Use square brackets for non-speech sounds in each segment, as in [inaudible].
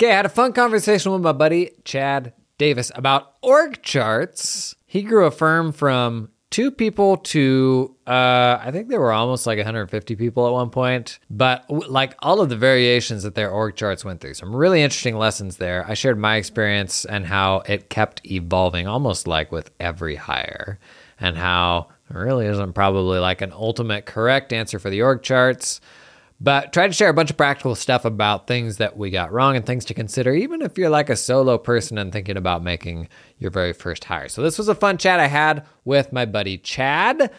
Okay, I had a fun conversation with my buddy Chad Davis about org charts. He grew a firm from two people to uh, I think there were almost like 150 people at one point, but like all of the variations that their org charts went through. Some really interesting lessons there. I shared my experience and how it kept evolving, almost like with every hire, and how there really isn't probably like an ultimate correct answer for the org charts. But try to share a bunch of practical stuff about things that we got wrong and things to consider, even if you're like a solo person and thinking about making your very first hire. So, this was a fun chat I had with my buddy Chad.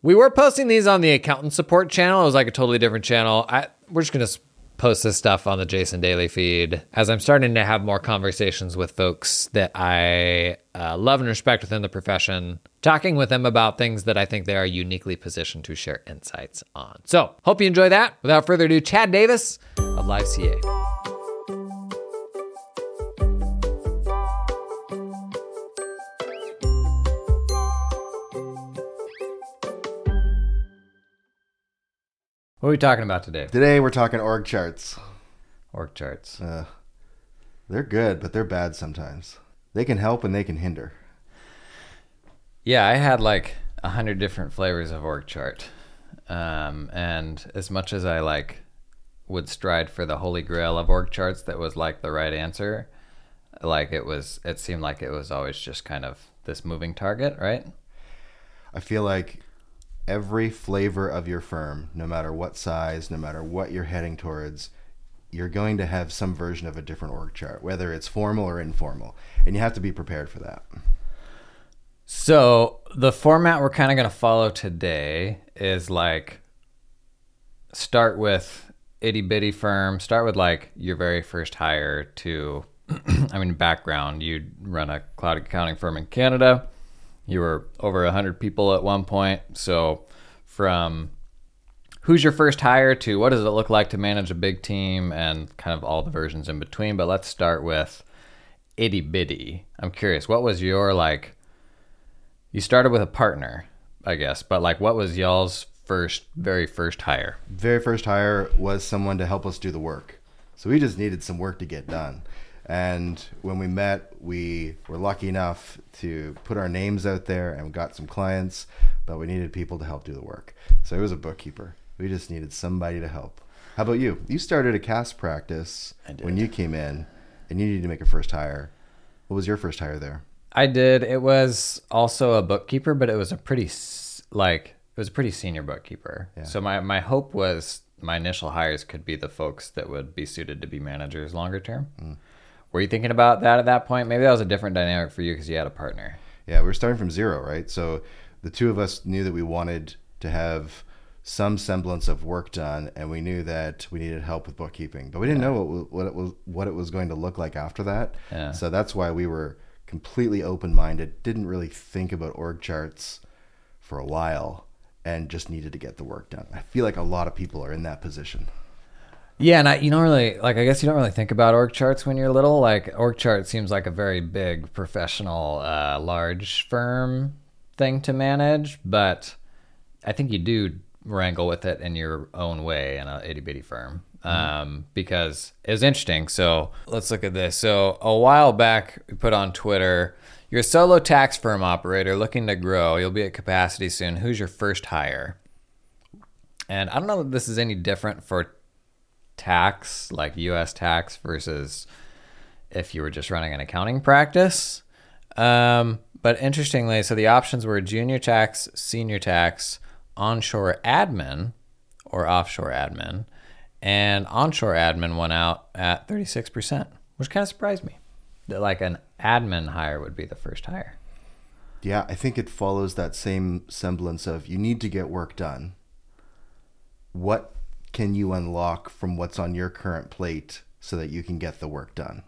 We were posting these on the accountant support channel. It was like a totally different channel. I, we're just going to post this stuff on the Jason Daily feed as I'm starting to have more conversations with folks that I uh, love and respect within the profession, talking with them about things that I think they are uniquely positioned to share insights on. So, hope you enjoy that. Without further ado, Chad Davis of LiveCA. What are we talking about today? Today we're talking org charts. Org charts. Uh, they're good, but they're bad sometimes. They can help and they can hinder. Yeah, I had like a hundred different flavors of org chart, um, and as much as I like would stride for the holy grail of org charts that was like the right answer, like it was, it seemed like it was always just kind of this moving target, right? I feel like every flavor of your firm, no matter what size, no matter what you're heading towards, you're going to have some version of a different org chart, whether it's formal or informal, and you have to be prepared for that. So the format we're kind of going to follow today is like start with itty bitty firm, start with like your very first hire to, [clears throat] I mean, background. You run a cloud accounting firm in Canada. You were over 100 people at one point. So from who's your first hire to what does it look like to manage a big team and kind of all the versions in between. But let's start with itty bitty. I'm curious, what was your like? You started with a partner, I guess, but like, what was y'all's first, very first hire? Very first hire was someone to help us do the work. So we just needed some work to get done. And when we met, we were lucky enough to put our names out there and got some clients, but we needed people to help do the work. So it was a bookkeeper. We just needed somebody to help. How about you? You started a CAS practice when you came in and you needed to make a first hire. What was your first hire there? I did. It was also a bookkeeper, but it was a pretty like it was a pretty senior bookkeeper. Yeah. So my my hope was my initial hires could be the folks that would be suited to be managers longer term. Mm. Were you thinking about that at that point? Maybe that was a different dynamic for you because you had a partner. Yeah, we were starting from zero, right? So the two of us knew that we wanted to have some semblance of work done, and we knew that we needed help with bookkeeping, but we didn't know what, what it was what it was going to look like after that. Yeah. So that's why we were completely open minded. Didn't really think about org charts for a while, and just needed to get the work done. I feel like a lot of people are in that position. Yeah, and I, you don't really like. I guess you don't really think about org charts when you're little. Like org chart seems like a very big, professional, uh, large firm thing to manage, but I think you do wrangle with it in your own way in a itty bitty firm. Um, because it was interesting. So let's look at this. So a while back, we put on Twitter, you're a solo tax firm operator looking to grow. You'll be at capacity soon. Who's your first hire? And I don't know if this is any different for tax, like US tax, versus if you were just running an accounting practice. Um, but interestingly, so the options were junior tax, senior tax, onshore admin, or offshore admin. And onshore admin went out at 36%, which kind of surprised me. That like an admin hire would be the first hire. Yeah, I think it follows that same semblance of you need to get work done. What can you unlock from what's on your current plate so that you can get the work done?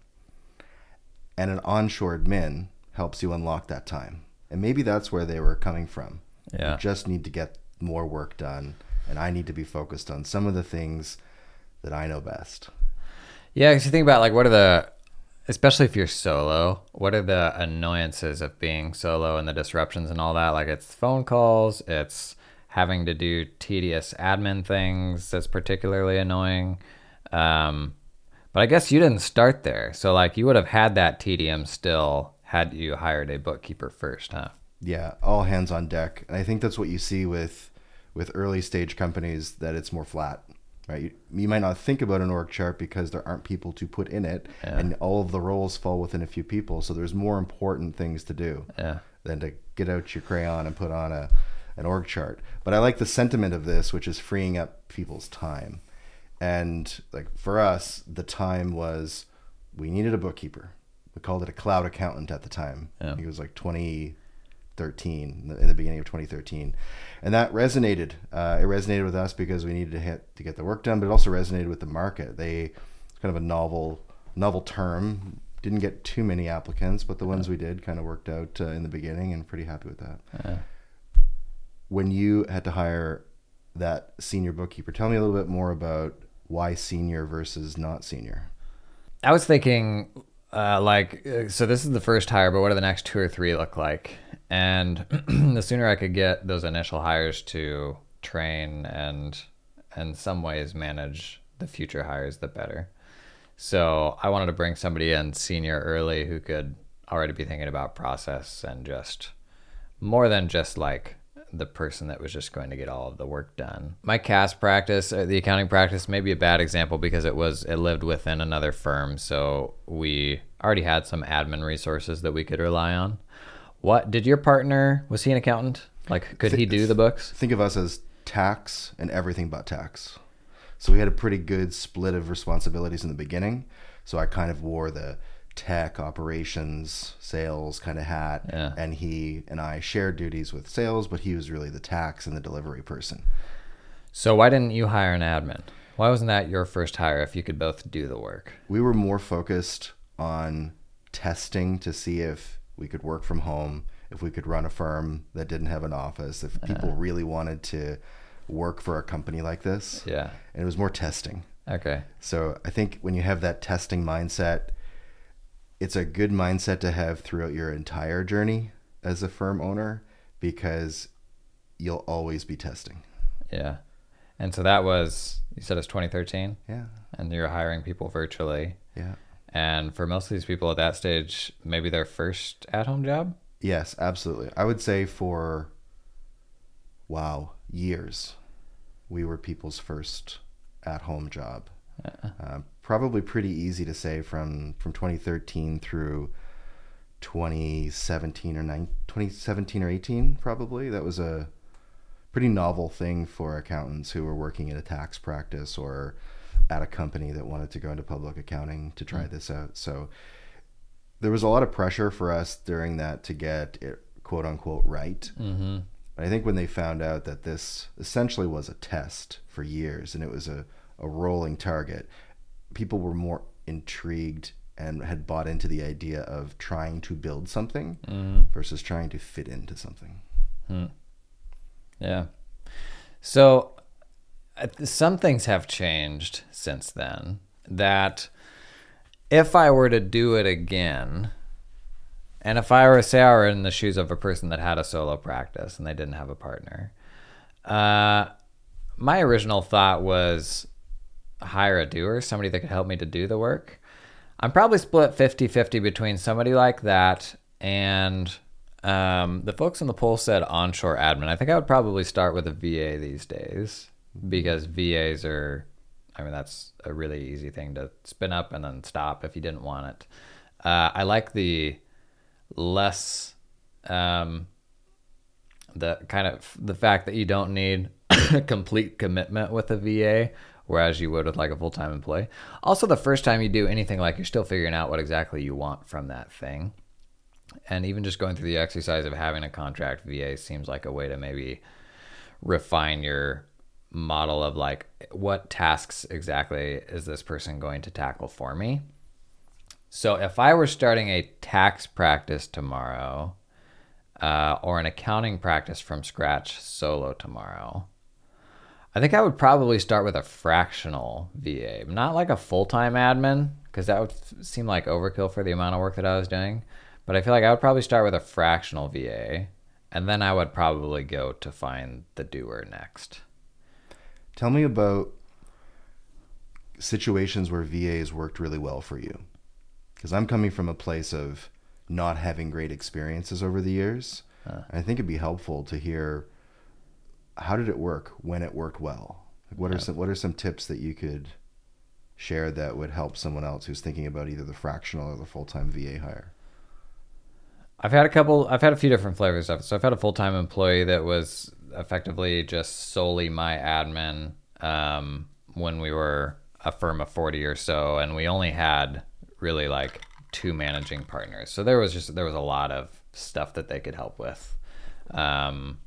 And an onshore admin helps you unlock that time. And maybe that's where they were coming from. Yeah. You just need to get more work done, and I need to be focused on some of the things that I know best. Yeah, because you think about like what are the, especially if you're solo, what are the annoyances of being solo and the disruptions and all that? Like it's phone calls, it's having to do tedious admin things that's particularly annoying. Um, But I guess you didn't start there. So like you would have had that TDM still had you hired a bookkeeper first, huh? Yeah, all hands on deck. And I think that's what you see with with early stage companies that it's more flat right you, you might not think about an org chart because there aren't people to put in it yeah. and all of the roles fall within a few people so there's more important things to do yeah. than to get out your crayon and put on a an org chart but i like the sentiment of this which is freeing up people's time and like for us the time was we needed a bookkeeper we called it a cloud accountant at the time yeah. it was like 20 13 in the beginning of 2013 and that resonated uh, it resonated with us because we needed to, hit, to get the work done but it also resonated with the market. They kind of a novel novel term. Didn't get too many applicants but the yeah. ones we did kind of worked out uh, in the beginning and pretty happy with that. Yeah. when you had to hire that senior bookkeeper tell me a little bit more about why senior versus not senior. I was thinking uh, like uh, so this is the first hire but what do the next two or three look like? And [clears throat] the sooner I could get those initial hires to train and, in some ways, manage the future hires, the better. So I wanted to bring somebody in senior early who could already be thinking about process and just more than just like the person that was just going to get all of the work done. My CAS practice, uh, the accounting practice, may be a bad example because it was it lived within another firm, so we already had some admin resources that we could rely on. What did your partner? Was he an accountant? Like, could he do the books? Think of us as tax and everything but tax. So we had a pretty good split of responsibilities in the beginning. So I kind of wore the tech operations sales kind of hat Yeah. and he and I shared duties with sales but he was really the tax and the delivery person. So why didn't you hire an admin? Why wasn't that your first hire if you could both do the work? we were more focused on testing to see if we could work from home, if we could run a firm that didn't have an office, if uh-huh. people really wanted to work for a company like this. Yeah. And it was more testing. Okay. So I think when you have that testing mindset, it's a good mindset to have throughout your entire journey as a firm owner because you'll always be testing. Yeah. And so that was you said it's 2013, Yeah. and you're hiring people virtually. Yeah. And for most of these people at that stage, maybe their first at home job. Yes, absolutely. I would say for wow, years, we were people's first at-home job. Uh, probably pretty easy to say from from 2013 through 2017 or 9, 2017 or 18 probably that was a pretty novel thing for accountants who were working in a tax practice or at a company that wanted to go into public accounting to try this out so there was a lot of pressure for us during that to get it quote unquote right Mm-hmm. I think when they found out that this essentially was a test for years and it was a, a rolling target, people were more intrigued and had bought into the idea of trying to build something Mm-hmm. versus trying to fit into something. Yeah. So some things have changed since then. That if I were to do it again, and if I were say I were in the shoes of a person that had a solo practice and they didn't have a partner, uh, my original thought was hire a doer, somebody that could help me to do the work. I'm probably split 50 50 between somebody like that and um, the folks in the poll said onshore admin. I think I would probably start with a VA these days because VAs are, I mean, that's a really easy thing to spin up and then stop if you didn't want it. Uh, I like the less, um, the kind of the fact that you don't need [coughs] complete commitment with a VA, whereas you would with like a full time employee. Also, the first time you do anything, like you're still figuring out what exactly you want from that thing. And even just going through the exercise of having a contract VA seems like a way to maybe refine your model of like what tasks exactly is this person going to tackle for me. So if I were starting a tax practice tomorrow, uh, or an accounting practice from scratch solo tomorrow, I think I would probably start with a fractional VA, not like a full time admin, because that would f- seem like overkill for the amount of work that I was doing. But I feel like I would probably start with a fractional VA, and then I would probably go to find the doer next. Tell me about situations where VAs worked really well for you. Because I'm coming from a place of not having great experiences over the years. I think it'd be helpful to hear how did it work when it worked well. Like what are some what are some tips that you could share that would help someone else who's thinking about either the fractional or the full time VA hire? I've had a couple. I've had a few different flavors of it. So I've had a full time employee that was effectively just solely my admin um, when we were a firm of forty or so, and we only had really like two managing partners. So there was just there was a lot of stuff that they could help with. Um,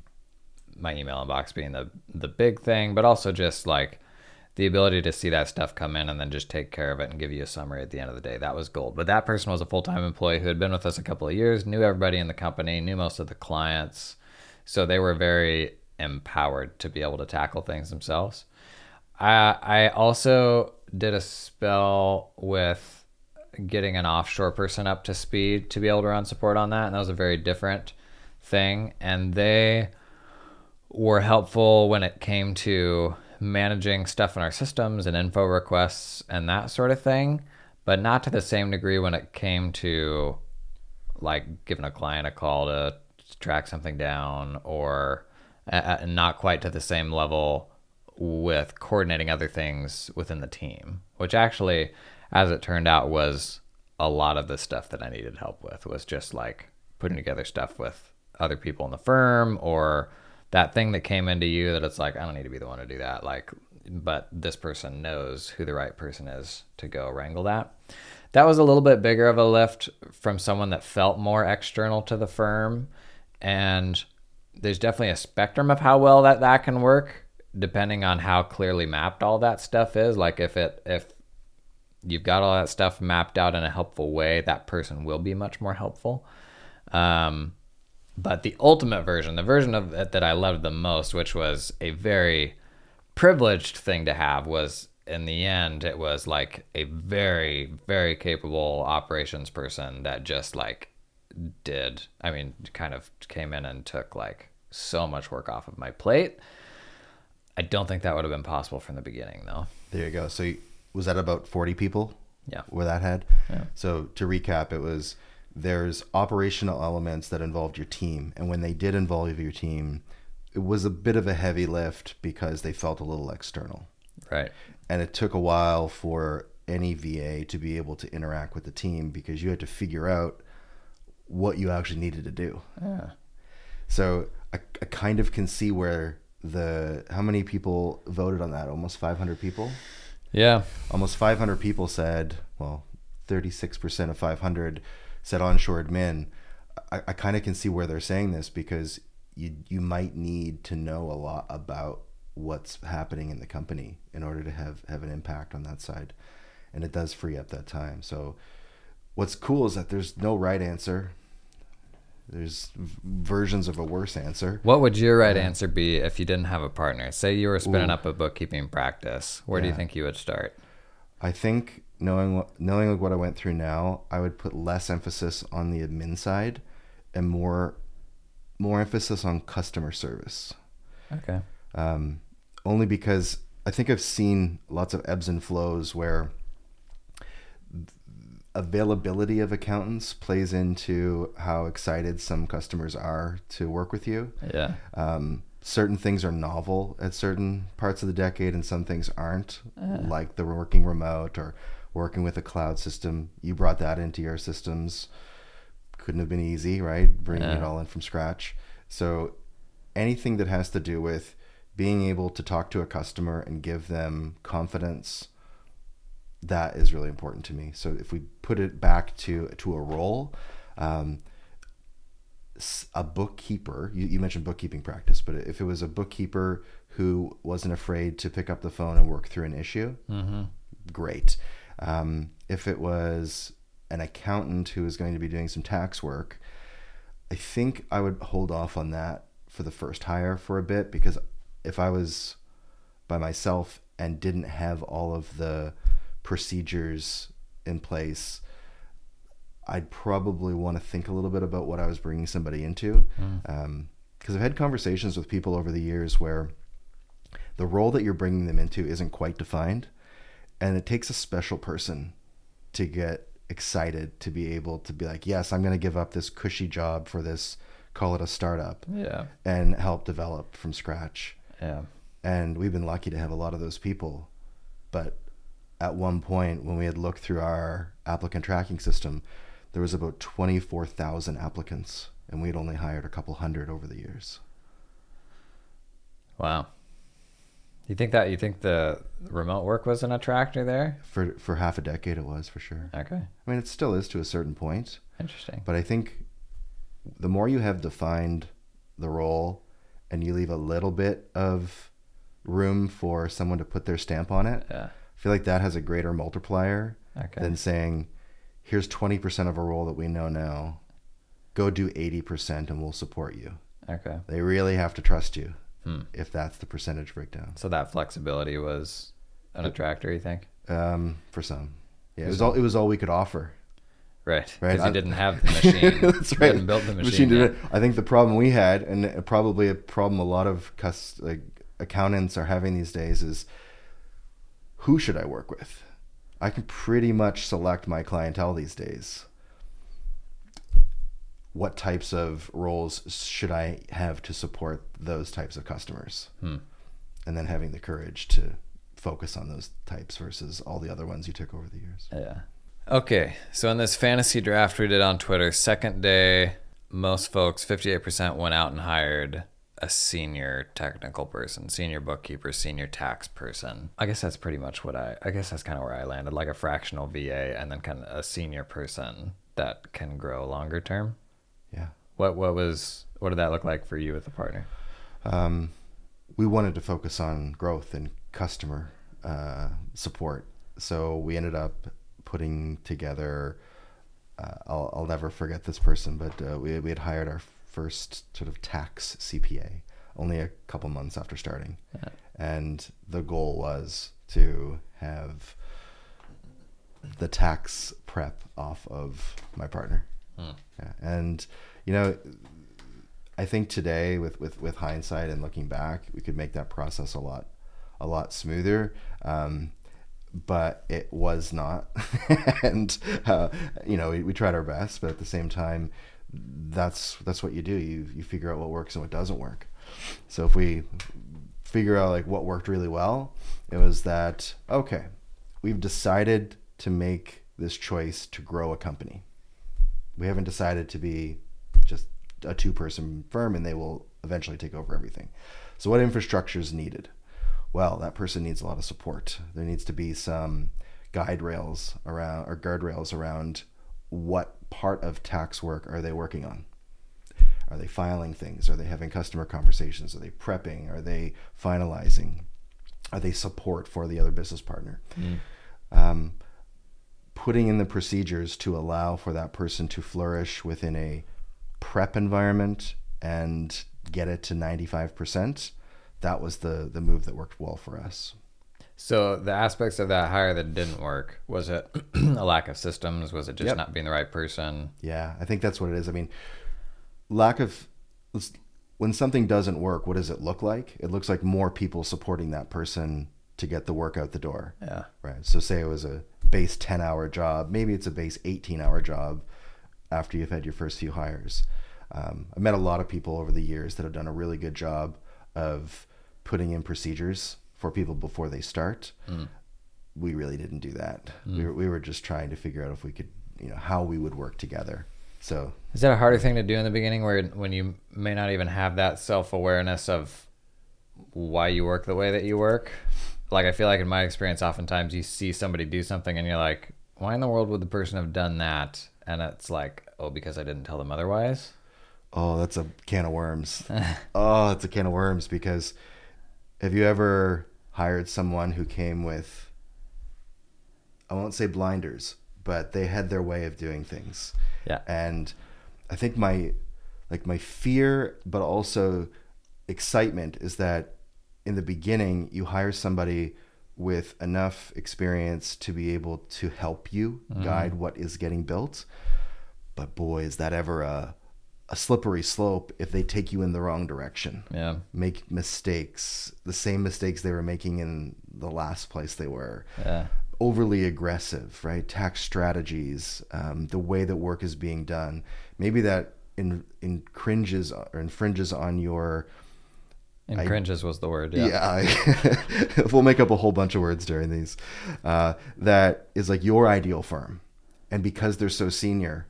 my email inbox being the the big thing, but also just like the ability to see that stuff come in and then just take care of it and give you a summary at the end of the day. That was gold. But that person was a full time employee who had been with us a couple of years, knew everybody in the company, knew most of the clients. So they were very empowered to be able to tackle things themselves. I I also did a spell with getting an offshore person up to speed to be able to run support on that, and that was a very different thing. And they were helpful when it came to managing stuff in our systems and info requests and that sort of thing, but not to the same degree when it came to like giving a client a call to track something down or not quite to the same level with coordinating other things within the team, which actually, as it turned out, was a lot of the stuff that I needed help with was just like putting together stuff with other people in the firm or that thing that came into you that it's like I don't need to be the one to do that like but this person knows who the right person is to go wrangle that. That was a little bit bigger of a lift from someone that felt more external to the firm and there's definitely a spectrum of how well that that can work depending on how clearly mapped all that stuff is. Like if it if you've got all that stuff mapped out in a helpful way that person will be much more helpful. Um, but the ultimate version, the version of it that I loved the most, which was a very privileged thing to have, was in the end, it was like a very, very capable operations person that just like did, I mean, kind of came in and took like so much work off of my plate. I don't think that would have been possible from the beginning, though. There you go. So you- was that about 40 people? Yeah. Where that had? Yeah. So to recap, it was there's operational elements that involved your team. And when they did involve your team, it was a bit of a heavy lift because they felt a little external. Right. And it took a while for any VA to be able to interact with the team because you had to figure out what you actually needed to do. Yeah. So I, I kind of can see where the how many people voted on that? Almost 500 people. Yeah. Almost 500 people said, well, 36% of 500 said onshore admin. I, I kind of can see where they're saying this because you you might need to know a lot about what's happening in the company in order to have have an impact on that side, and it does free up that time. So, what's cool is that there's no right answer. There's v- versions of a worse answer. What would your right answer be if you didn't have a partner? Say you were spinning Ooh. up a bookkeeping practice. Where do you think you would start? I think knowing what knowing like what I went through now, I would put less emphasis on the admin side and more more emphasis on customer service. Okay. Um, only because I think I've seen lots of ebbs and flows where availability of accountants plays into how excited some customers are to work with you. Yeah. Um, certain things are novel at certain parts of the decade, and some things aren't, like the working remote or working with a cloud system. You brought that into your systems. Couldn't have been easy, right? Bringing it all in from scratch. So, anything that has to do with being able to talk to a customer and give them confidence that is really important to me. So if we put it back to to a role, um, a bookkeeper. You, you mentioned bookkeeping practice, but if it was a bookkeeper who wasn't afraid to pick up the phone and work through an issue, great. Um, if it was an accountant who was going to be doing some tax work, I think I would hold off on that for the first hire for a bit because if I was by myself and didn't have all of the procedures in place, I'd probably want to think a little bit about what I was bringing somebody into. Mm. Um, because I've had conversations with people over the years where the role that you're bringing them into isn't quite defined. and it takes a special person to get excited to be able to be like, yes, I'm going to give up this cushy job for this, call it a startup, Yeah. and help develop from scratch. Yeah. And we've been lucky to have a lot of those people. But at one point, when we had looked through our applicant tracking system, there was about 24,000 applicants, and we had only hired a couple hundred over the years. Wow. You think that you think the remote work was an attractor there? For, for half a decade, it was for sure. Okay. I mean, it still is to a certain point. Interesting. But I think the more you have defined the role and you leave a little bit of room for someone to put their stamp on it, Yeah. I feel like that has a greater multiplier Okay. than saying, here's 20% of a role that we know now. Go do 80% and we'll support you. Okay. They really have to trust you Hmm. if that's the percentage breakdown So that flexibility was an attractor, you think? um, for some. Yeah, it was all it was all we could offer. Right. Right, Because you didn't [laughs] have the machine. [laughs] That's right. hadn't built the machine. yet. I think the problem we had, and probably a problem a lot of cus- like accountants are having these days, is who should I work with? I can pretty much select my clientele these days. What types of roles should I have to support those types of customers? Hmm. And then having the courage to focus on those types versus all the other ones you took over the years. Yeah. Okay. So in this fantasy draft we did on Twitter, second day, most folks, 58% went out and hired a senior technical person, senior bookkeeper, senior tax person. I guess that's pretty much what I, I guess that's kind of where I landed, like a fractional VA and then kind of a senior person that can grow longer term. Yeah. What, what was, what did that look like for you with the partner? um, we wanted to focus on growth and customer uh, support. So we ended up putting together. Uh, I'll, I'll never forget this person, but uh, we we had hired our first sort of tax CPA only a couple months after starting, Yeah. and the goal was to have the tax prep off of my partner. Hmm. Yeah. And you know, I think today, with, with, with hindsight and looking back, we could make that process a lot, a lot smoother. Um, but it was not, [laughs] and uh, you know, we, we tried our best, but at the same time, that's that's what you do. You you figure out what works and what doesn't work. So if we figure out like what worked really well, it was that okay, we've decided to make this choice to grow a company. We haven't decided to be just a two person firm and they will eventually take over everything. So, what infrastructure is needed? Well, that person needs a lot of support. There needs to be some guide rails around or guardrails around what part of tax work are they working on? Are they filing things? Are they having customer conversations? Are they prepping? Are they finalizing? Are they support for the other business partner? Um, putting in the procedures to allow for that person to flourish within a prep environment and get it to 95%, that was the, the move that worked well for us. So the aspects of that hire that didn't work was it [clears throat] a lack of systems? Was it just Yep. not being the right person? Yeah, I think that's what it is. I mean, lack of when something doesn't work, what does it look like? It looks like more people supporting that person to get the work out the door. Yeah. Right. So say it was a base 10 hour job, maybe it's a base 18 hour job after you've had your first few hires. Um, I've met a lot of people over the years that have done a really good job of putting in procedures for people before they start. Hmm. We really didn't do that. Hmm. We, were, we were just trying to figure out if we could, you know, how we would work together. So Is that a harder thing to do in the beginning where when you may not even have that self awareness of why you work the way that you work? Like, I feel like in my experience, oftentimes you see somebody do something and you're like, why in the world would the person have done that? And it's like, oh, because I didn't tell them otherwise. Oh, that's a can of worms. [laughs] oh, it's a can of worms because have you ever hired someone who came with, I won't say blinders, but they had their way of doing things. Yeah. And I think my, like my fear, but also excitement is that in the beginning, you hire somebody with enough experience to be able to help you mm-hmm. guide what is getting built. But boy, is that ever a, a slippery slope if they take you in the wrong direction. Yeah. Make mistakes, the same mistakes they were making in the last place they were. Yeah. overly aggressive, right? Tax strategies, um, the way that work is being done. Maybe that in, infringes or infringes on your Infringes was the word. Yeah. yeah, I, [laughs] we'll make up a whole bunch of words during these. Uh, that is like your ideal firm, and because they're so senior,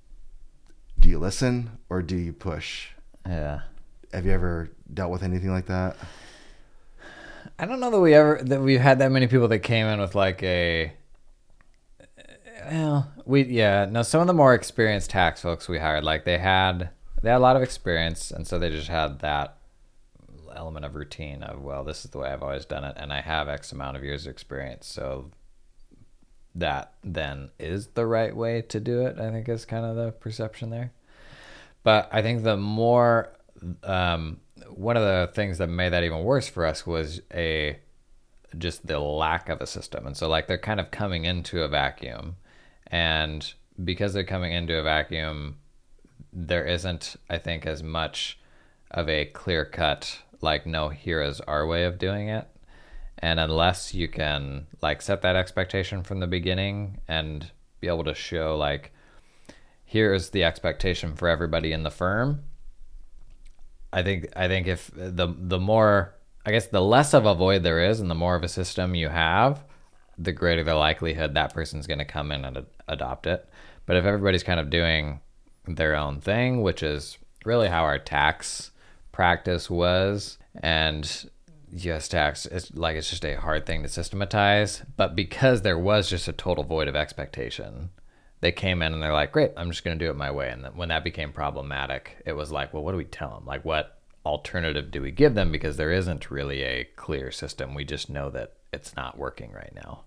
do you listen or do you push? Yeah. Have you ever dealt with anything like that? I don't know that we ever that we've had that many people that came in with like a well, we yeah, no some of the more experienced tax folks we hired like they had they had a lot of experience and so they just had that element of routine of well, this is the way I've always done it and I have x amount of years of experience. So that then is the right way to do it, I think is kind of the perception there. But I think the more um, one of the things that made that even worse for us was a just the lack of a system. And so like they're kind of coming into a vacuum and because they're coming into a vacuum there isn't I think as much of a clear cut like no here is our way of doing it. And unless you can like set that expectation from the beginning and be able to show like here is the expectation for everybody in the firm I think I think if the the more I guess the less of a void there is and the more of a system you have, the greater the likelihood that person's going to come in and ad- adopt it. But if everybody's kind of doing their own thing, which is really how our tax practice was, and US tax it's like it's just a hard thing to systematize, but because there was just a total void of expectation, they came in and they're like, "Great, I'm just going to do it my way." And when that became problematic, it was like, "Well, what do we tell them? Like, what alternative do we give them? Because there isn't really a clear system. We just know that it's not working right now."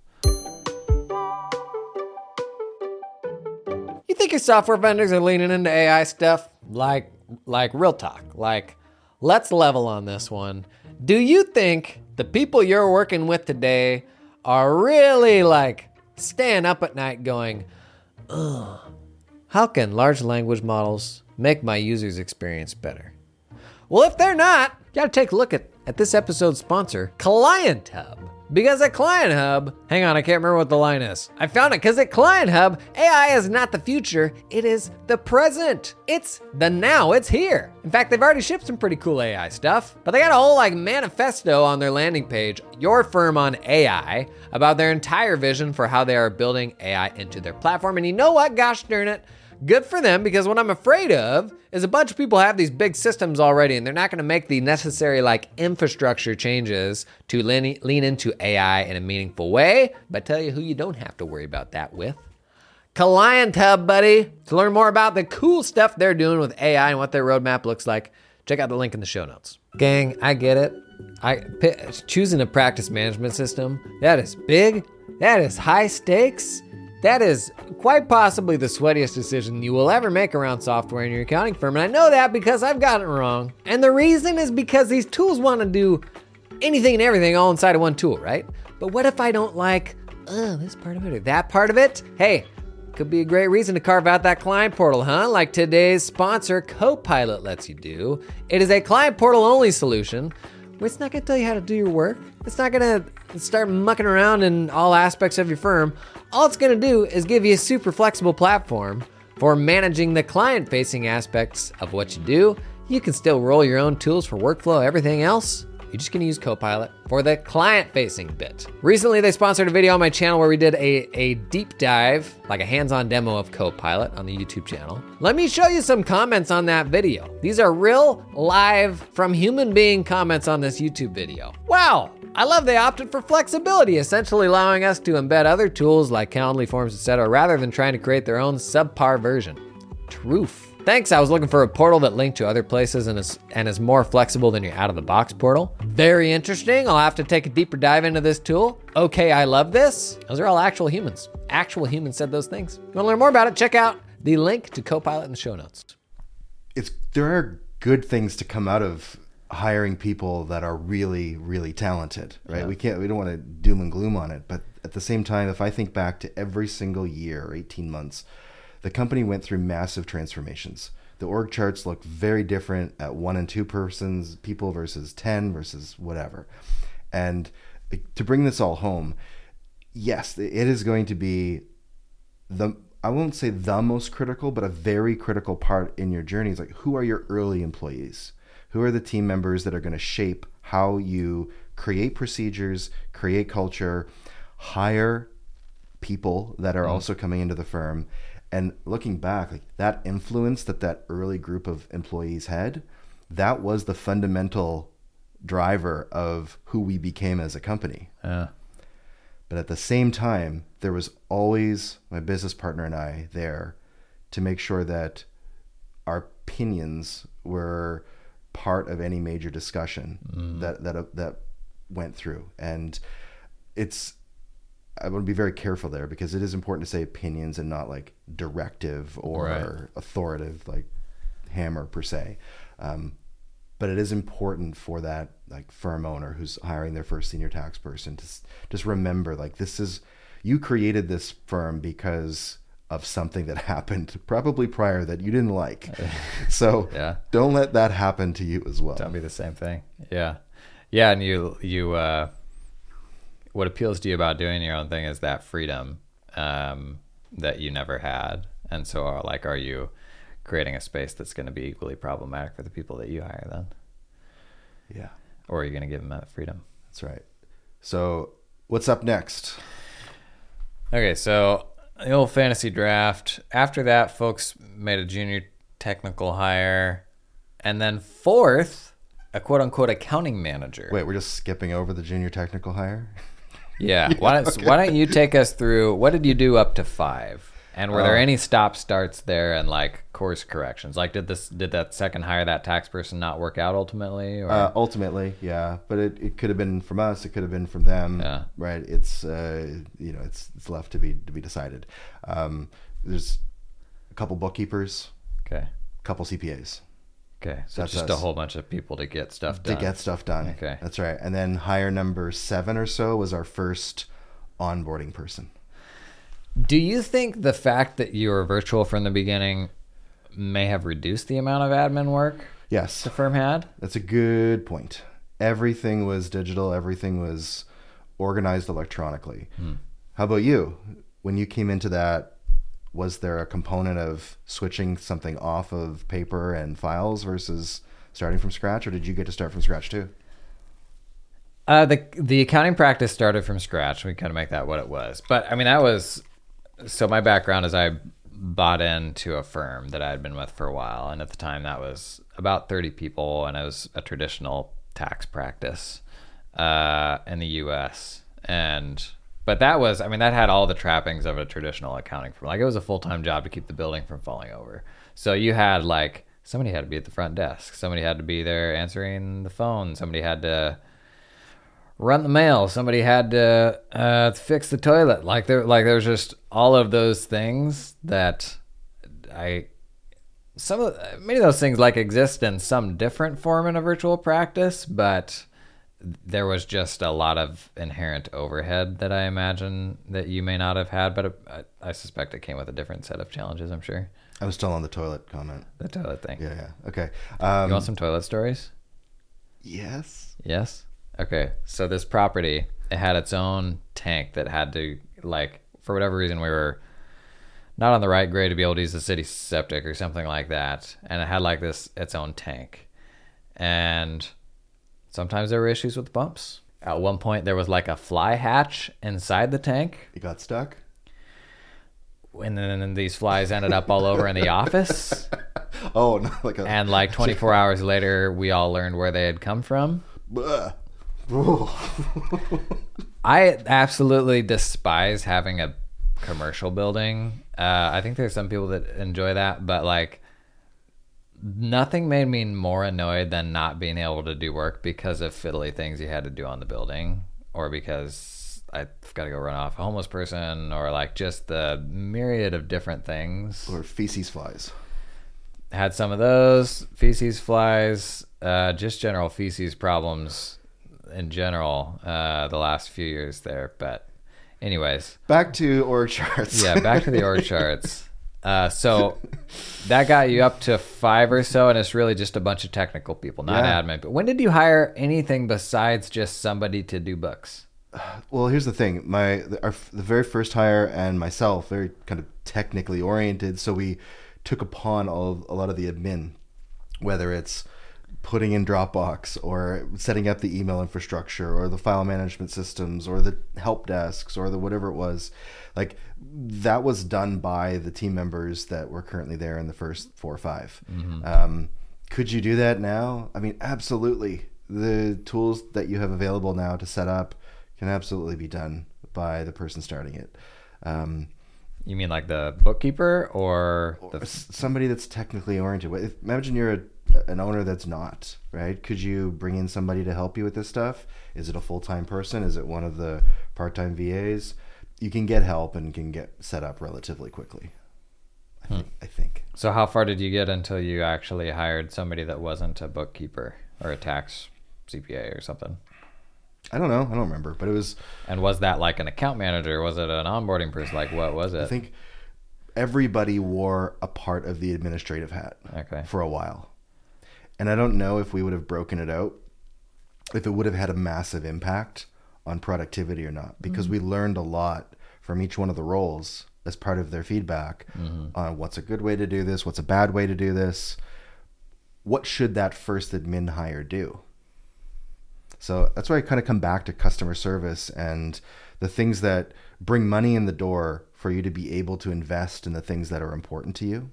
You think your software vendors are leaning into AI stuff? Like, like real talk. Like, let's level on this one. Do you think the people you're working with today are really like staying up at night going? Ugh, How can large language models make my user's experience better? Well, if they're not, you gotta take a look at, at this episode's sponsor, Client Hub. Because at Client Hub, hang on, I can't remember what the line is. I found it because at Client Hub, AI is not the future, it is the present. It's the now, it's here. In fact, they've already shipped some pretty cool AI stuff, but they got a whole like manifesto on their landing page, Your Firm on AI, about their entire vision for how they are building AI into their platform. And you know what? Gosh darn it. Good for them because what I'm afraid of is a bunch of people have these big systems already and they're not going to make the necessary like infrastructure changes to lean, lean into AI in a meaningful way. But tell you who you don't have to worry about that with. Client Hub, buddy. To learn more about the cool stuff they're doing with AI and what their roadmap looks like, check out the link in the show notes. Gang, I get it. I p- choosing a practice management system that is big, that is high stakes. That is quite possibly the sweatiest decision you will ever make around software in your accounting firm. And I know that because I've gotten it wrong. And the reason is because these tools want to do anything and everything all inside of one tool, right? But what if I don't like, oh, this part of it or that part of it? Hey, could be a great reason to carve out that client portal, huh? Like today's sponsor, Copilot, lets you do. It is a client portal only solution it's not to tell you how to do your work. It's not to start mucking around in all aspects of your firm. All it's going to do is give you a super flexible platform for managing the client facing aspects of what you do. You can still roll your own tools for workflow, everything else. You're just going to use Copilot for the client facing bit. Recently, they sponsored a video on my channel where we did a, a deep dive, like a hands on demo of Copilot on the YouTube channel. Let me show you some comments on that video. These are real, live, from human being comments on this YouTube video. Wow! I love they opted for flexibility, essentially allowing us to embed other tools like Calendly forms, etc., rather than trying to create their own subpar version. Truth. Thanks. I was looking for a portal that linked to other places and is and is more flexible than your out of the box portal. Very interesting. I'll have to take a deeper dive into this tool. Okay, I love this. Those are all actual humans. Actual humans said those things. You want to learn more about it? Check out the link to Copilot in the show notes. It's there are good things to come out of hiring people that are really really talented, right? Yeah. We can't we don't want to doom and gloom on it, but at the same time if I think back to every single year, 18 months, the company went through massive transformations. The org charts look very different at one and two persons, people versus 10 versus whatever. And to bring this all home, yes, it is going to be the I won't say the most critical, but a very critical part in your journey is like who are your early employees? Who are the team members that are going to shape how you create procedures, create culture, hire people that are mm. also coming into the firm. And looking back like that influence that that early group of employees had that was the fundamental driver of who we became as a company. Yeah. but at the same time, there was always my business partner and I there to make sure that our opinions were part of any major discussion that that that went through. And it's I want to be very careful there because it is important to say opinions and not like directive or Right. authoritative like hammer per se. Um, but it is important for that like firm owner who's hiring their first senior tax person to s- just remember like this is you created this firm because of something that [laughs] happened probably prior that you didn't like [laughs] so Yeah. don't let that happen to you as well Don't be the same thing. Yeah. Yeah, and you you uh what appeals to you about doing your own thing is that freedom um that you never had. And so uh, like are you creating a space that's going to be equally problematic for the people that you hire then? yeah Or are you going to give them that freedom? that's right so what's up next Okay, so the old fantasy draft. After that, folks made a junior technical hire, and then fourth, a quote unquote accounting manager. wait we're just skipping over the junior technical hire Yeah. [laughs] why, don't, why don't you take us through what did you do up to five? And were there Oh. any stop starts there and like course corrections? Like did this did that second hire that tax person not work out ultimately? Or Uh, ultimately, yeah, but it, it could have been from us. It could have been from them. Yeah. Right. It's uh, you know it's it's left to be to be decided. Um, there's a couple bookkeepers, okay. a couple CPAs Okay. So That's just a whole bunch of people to get stuff to get stuff done. Okay. That's right. And then hire number seven or so was our first onboarding person. Do you think the fact that you were virtual from the beginning may have reduced the amount of admin work Yes, the firm had? that's a good point. Everything was digital. Everything was organized electronically. How about you? When you came into that, was there a component of switching something off of paper and files versus starting from scratch, or did you get to start from scratch too? Uh, the the accounting practice started from scratch. We kind of make that what it was, but I mean that was so. My background is I bought into a firm that I had been with for a while, and at the time that was about thirty people, and it was a traditional tax practice uh, in the U.S. And but that was, I mean, that had all the trappings of a traditional accounting firm. Like it was a full time job to keep the building from falling over. So you had like somebody had to be at the front desk, somebody had to be there answering the phone, somebody had to run the mail. Somebody had to uh, fix the toilet. Like there, like there's just all of those things that I. Some of many of those things like exist in some different form in a virtual practice, but there was just a lot of inherent overhead that I imagine that you may not have had. But I, I suspect it came with a different set of challenges. I'm sure I was still on the toilet comment. the toilet thing. Yeah, yeah. Okay. Um, You want some toilet stories? yes. Yes. Okay. So this property, it had its own tank that had to like for whatever reason we were not on the right grade to be able to use the city septic or something like that, and it had like this its own tank, and sometimes there were issues with the pumps. At one point, there was like a fly hatch inside the tank, You got stuck. and then these flies ended up all over in the office. [laughs] Oh, no, like a. And like 24 hours later, we all learned where they had come from. Ugh. [laughs] I absolutely despise having a commercial building. Uh, I think there's some people that enjoy that, but like nothing made me more annoyed than not being able to do work because of fiddly things you had to do on the building or because I've got to go run off a homeless person or like just the myriad of different things. or feces flies. Had some of those feces flies, uh, just general feces problems in general uh, the last few years there. But, anyways, Back to org charts. yeah, back to the org [laughs] charts. Uh, so that got you up to five or so, and it's really just a bunch of technical people, not Yeah. admin. But when did you hire anything besides just somebody to do books? [sighs] Well, here's the thing. My our, the very first hire and myself, very kind of technically oriented, so we took upon all a lot of the admin, whether it's putting in Dropbox or setting up the email infrastructure or the file management systems or the help desks or the whatever it was. Like that was done by the team members that were currently there in the first four or 5 Um, could you do that now? I mean, absolutely. The tools that you have available now to set up can absolutely be done by the person starting it. Um, You mean like the bookkeeper or the s- somebody that's technically oriented. Imagine you're a, an owner that's not right. Could you bring in somebody to help you with this stuff? Is it a full time person? Is it one of the part time VAs? You can get help and can get set up relatively quickly. I hmm. think. I think. So how far did you get until you actually hired somebody that wasn't a bookkeeper or a tax CPA or something? I don't know. I don't remember, but it was. And was that like an account manager? Was it an onboarding person? Like what was it? I think everybody wore a part of the administrative hat. Okay. for a while. And I don't know if we would have broken it out, if it would have had a massive impact on productivity or not, because mm-hmm. we learned a lot from each one of the roles as part of their feedback mm-hmm. on what's a good way to do this, what's a bad way to do this, what should that first admin hire do. So that's why I kind of come back to customer service and the things that bring money in the door for you to be able to invest in the things that are important to you.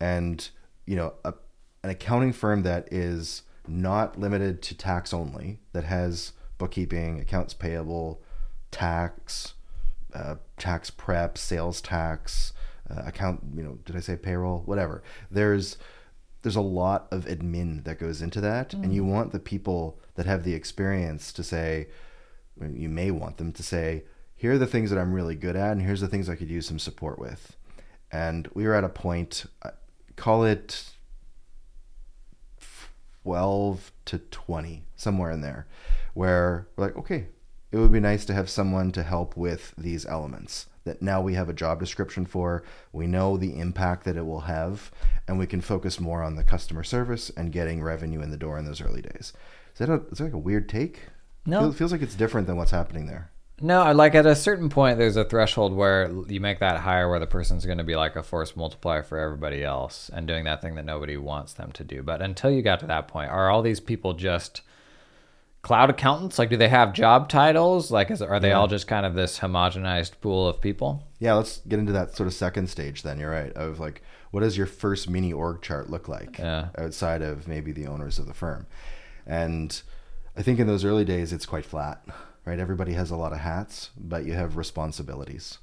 And you know a, an accounting firm that is not limited to tax only that has bookkeeping accounts payable tax uh, tax prep sales tax uh, account you know did i say payroll? Whatever. There's there's a lot of admin that goes into that and you want the people that have the experience to say you may want them to say here are the things that i'm really good at and here's the things i could use some support with. And we were at a point uh, call it 12 to 20 somewhere in there where we're like okay it would be nice to have someone to help with these elements that now we have a job description for we know the impact that it will have and we can focus more on the customer service and getting revenue in the door in those early days. Is that, a, is that like a weird take? No. It feels like it's different than what's happening there No, I- like at a certain point, there's a threshold where you make that higher, where the person's going to be like a force multiplier for everybody else and doing that thing that nobody wants them to do. But until you got to that point, are all these people just cloud accountants? Like, do they have job titles? Like, is, are they all just kind of this homogenized pool of people? Yeah, let's get into that sort of second stage then. You're right. Of like, what does your first mini org chart look like Yeah. outside of maybe the owners of the firm? And I think in those early days, it's quite flat, right? Everybody has a lot of hats, but you have responsibilities.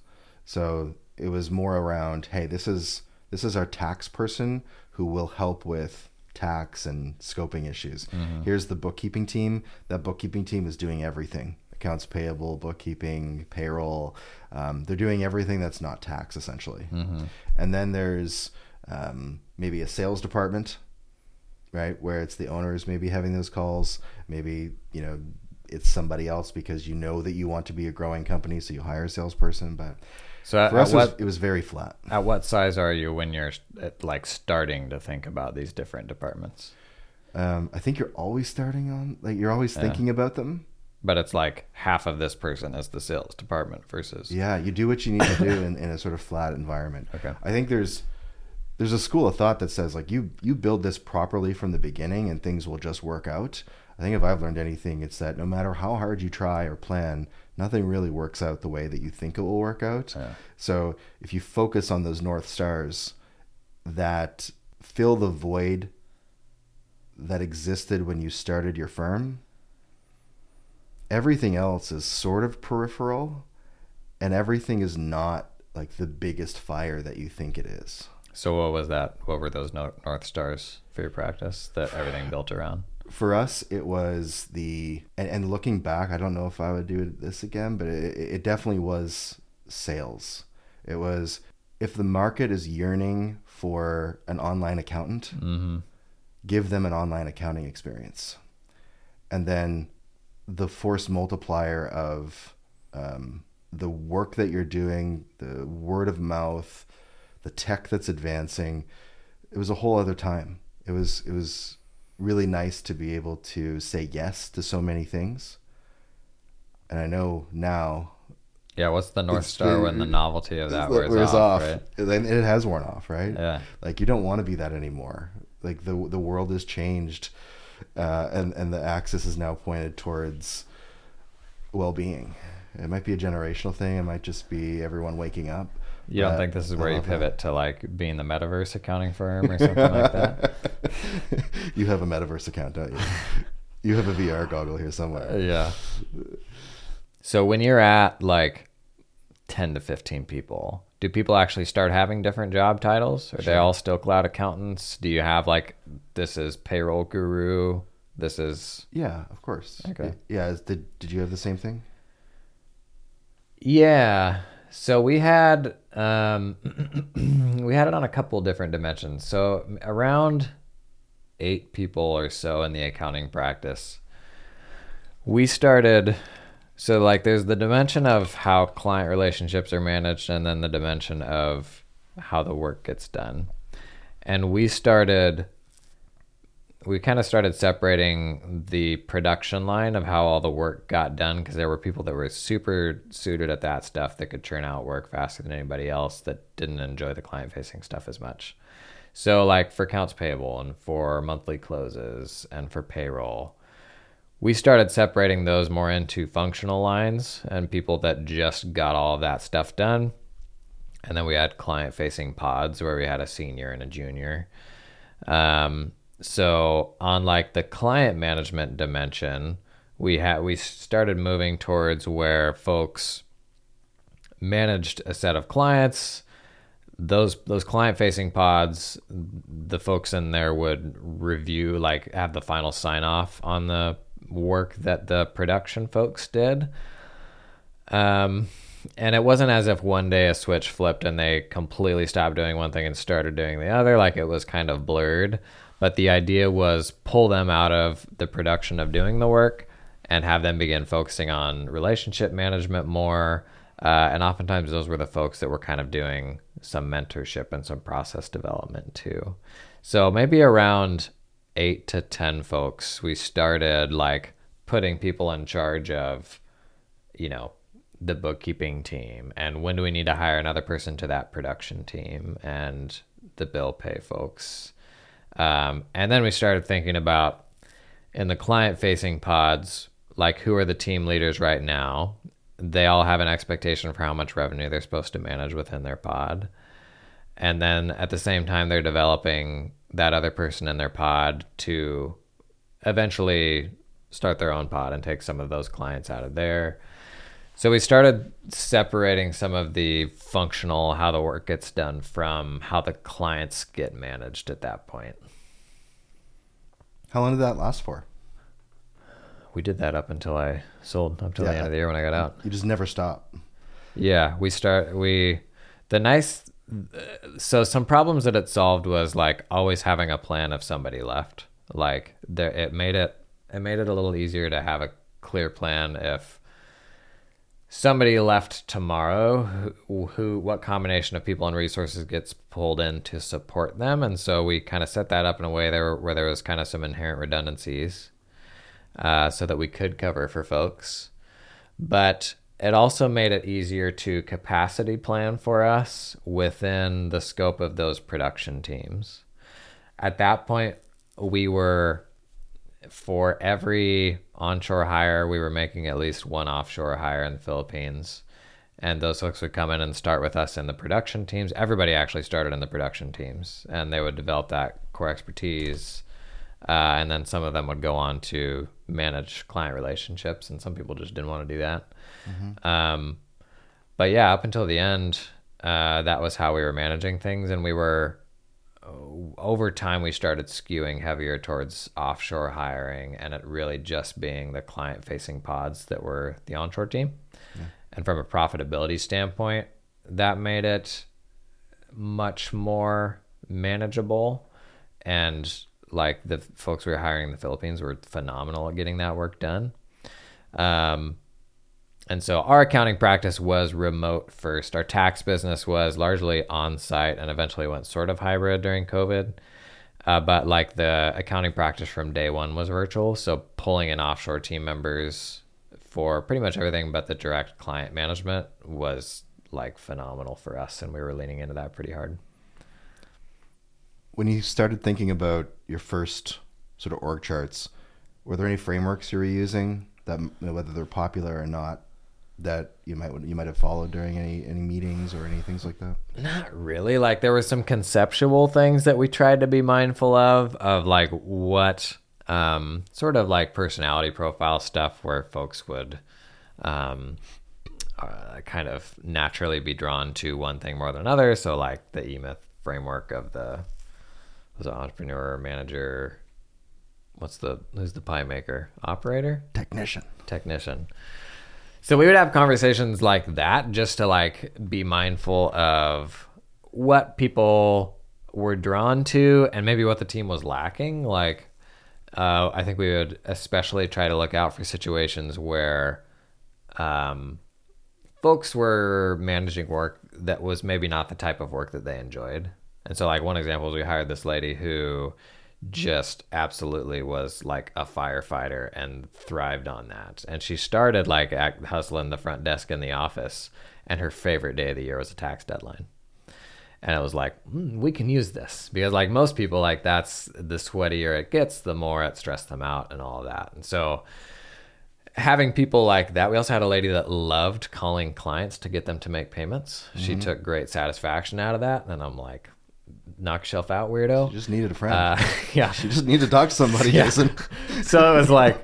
So it was more around, hey, this is this is our tax person who will help with tax and scoping issues. Here's the bookkeeping team. That bookkeeping team is doing everything accounts payable, bookkeeping, payroll. Um, they're doing everything that's not tax, essentially. And then there's um, maybe a sales department, right, where it's the owners maybe having those calls. Maybe you know it's somebody else because you know that you want to be a growing company, so you hire a salesperson. But So at, for us, it was, what it was very flat. at what size are you when you're at, like starting to think about these different departments? Um, I think you're always starting on like you're always thinking about them. But it's like half of this person is the sales department versus Yeah, you do what you need to do in, in a sort of flat environment. [coughs] Okay. I think there's there's a school of thought that says like you you build this properly from the beginning and things will just work out. I think if I've learned anything, it's that no matter how hard you try or plan, nothing really works out the way that you think it will work out. Yeah. So if you focus on those north stars that fill the void that existed when you started your firm, everything else is sort of peripheral and everything is not like the biggest fire that you think it is. So what was that? What were those North Stars for your practice that everything built around? For us, it was the and, and looking back, I don't know if I would do this again, but it, it definitely was sales. It was if the market is yearning for an online accountant, Mm-hmm. give them an online accounting experience, and then the force multiplier of um, the work that you're doing, the word of mouth, the tech that's advancing. It was a whole other time. It was it was really nice to be able to say yes to so many things. and I know now Yeah, what's the North Star the- when the novelty of that it wears, wears off, off. right? And it has worn off, right? Yeah. Like you don't want to be that anymore. Like the the world has changed, uh, and and the axis is now pointed towards well being. It might be a generational thing. It might just be everyone waking up. You don't think this is where you pivot to like being the metaverse accounting firm or something like that? [laughs] you have a metaverse account, don't you? [laughs] You have a VR goggle here somewhere. Uh, yeah. So when you're at like 10 to 15 people, do people actually start having different job titles? Are they all still cloud accountants? Do you have like this is payroll guru? This is Yeah, of course. Okay. Yeah. Did Did you have the same thing? Yeah. So we had um [clears throat] we had it on a couple different dimensions. So around 8 people or so in the accounting practice. We started so like there's the dimension of how client relationships are managed and then the dimension of how the work gets done. And we started we kind of started separating the production line of how all the work got done because there were people that were super suited at that stuff that could churn out work faster than anybody else that didn't enjoy the client facing stuff as much. So, like for accounts payable and for monthly closes and for payroll, we started separating those more into functional lines and people that just got all of that stuff done. And then we had client facing pods where we had a senior and a junior. Um, so on like the client management dimension, we had we started moving towards where folks managed a set of clients. Those those client facing pods, the folks in there would review like have the final sign off on the work that the production folks did. Um, and it wasn't as if one day a switch flipped and they completely stopped doing one thing and started doing the other. Like it was kind of blurred. But the idea was pull them out of the production of doing the work and have them begin focusing on relationship management more. Uh, and oftentimes those were the folks that were kind of doing some mentorship and some process development too. So maybe around eight to 10 folks, we started like putting people in charge of, you know, the bookkeeping team and when do we need to hire another person to that production team and the bill pay folks. Um, and then we started thinking about in the client facing pods, like who are the team leaders right now? They all have an expectation for how much revenue they're supposed to manage within their pod. And then at the same time, they're developing that other person in their pod to eventually start their own pod and take some of those clients out of there. So we started separating some of the functional, how the work gets done from how the clients get managed at that point. How long did that last for? We did that up until I sold, up till the end of the year when I got out. You just never stop. Yeah, we start we the nice so some problems that it solved was like always having a plan if somebody left. Like there it made it it made it a little easier to have a clear plan if somebody left tomorrow who, who what combination of people and resources gets pulled in to support them and so we kind of set that up in a way there where there was kind of some inherent redundancies uh, so that we could cover for folks but it also made it easier to capacity plan for us within the scope of those production teams. At that point, we were for every onshore hire, we were making at least one offshore hire in the Philippines. And those folks would come in and start with us in the production teams. Everybody actually started in the production teams, and they would develop that core expertise. Uh, and then some of them would go on to manage client relationships, and some people just didn't want to do that. Um, but yeah, up until the end, uh, that was how we were managing things, and we were over time we started skewing heavier towards offshore hiring, and it really just being the client-facing pods that were the onshore team. And from a profitability standpoint, that made it much more manageable and like the folks we were hiring in the Philippines were phenomenal at getting that work done. Um, and so our accounting practice was remote first. Our tax business was largely on site and eventually went sort of hybrid during COVID. Uh, but like the accounting practice from day one was virtual. So pulling in offshore team members for pretty much everything but the direct client management was like phenomenal for us and we were leaning into that pretty hard when you started thinking about your first sort of org charts were there any frameworks you were using that whether they're popular or not that you might you might have followed during any any meetings or any things like that? Not really. Like there were some conceptual things that we tried to be mindful of of like what um, sort of like personality profile stuff where folks would um, uh, kind of naturally be drawn to one thing more than another. So like the E Myth framework of the was it entrepreneur manager what's the who's the pie maker operator technician technician so we would have conversations like that just to like be mindful of what people were drawn to and maybe what the team was lacking. Like uh, i think we would especially try to look out for situations where um, folks were managing work that was maybe not the type of work that they enjoyed. And so like one example is we hired this lady who just absolutely was like a firefighter and thrived on that. And she started like act, hustling the front desk in the office, and her favorite day of the year was a tax deadline. And I was like, mm, we can use this because, like most people, like that's the sweatier it gets, the more it stressed them out and all of that. And so, having people like that, we also had a lady that loved calling clients to get them to make payments. Mm-hmm. She took great satisfaction out of that. And I'm like, knock yourself out, weirdo. She just needed a friend. Uh, [laughs] yeah, she just needed to talk to somebody. Yeah. Jason. [laughs] so it was like,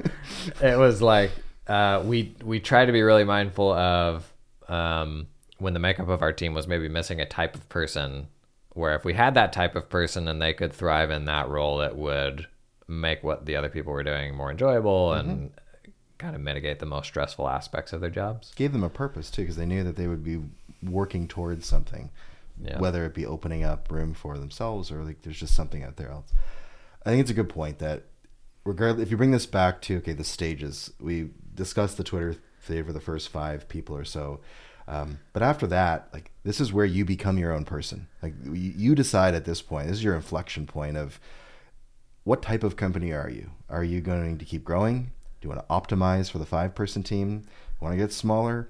it was like uh, we we tried to be really mindful of um, when the makeup of our team was maybe missing a type of person. Where if we had that type of person and they could thrive in that role, it would make what the other people were doing more enjoyable mm-hmm. and kind of mitigate the most stressful aspects of their jobs. Gave them a purpose too, because they knew that they would be working towards something yeah. whether it be opening up room for themselves or like there's just something out there else. I think it's a good point that regardless if you bring this back to okay the stages we discussed the Twitter favor the first five people or so. Um, but after that, like this is where you become your own person. Like you decide at this point. This is your inflection point of what type of company are you? Are you going to keep growing? Do you want to optimize for the five person team? Want to get smaller?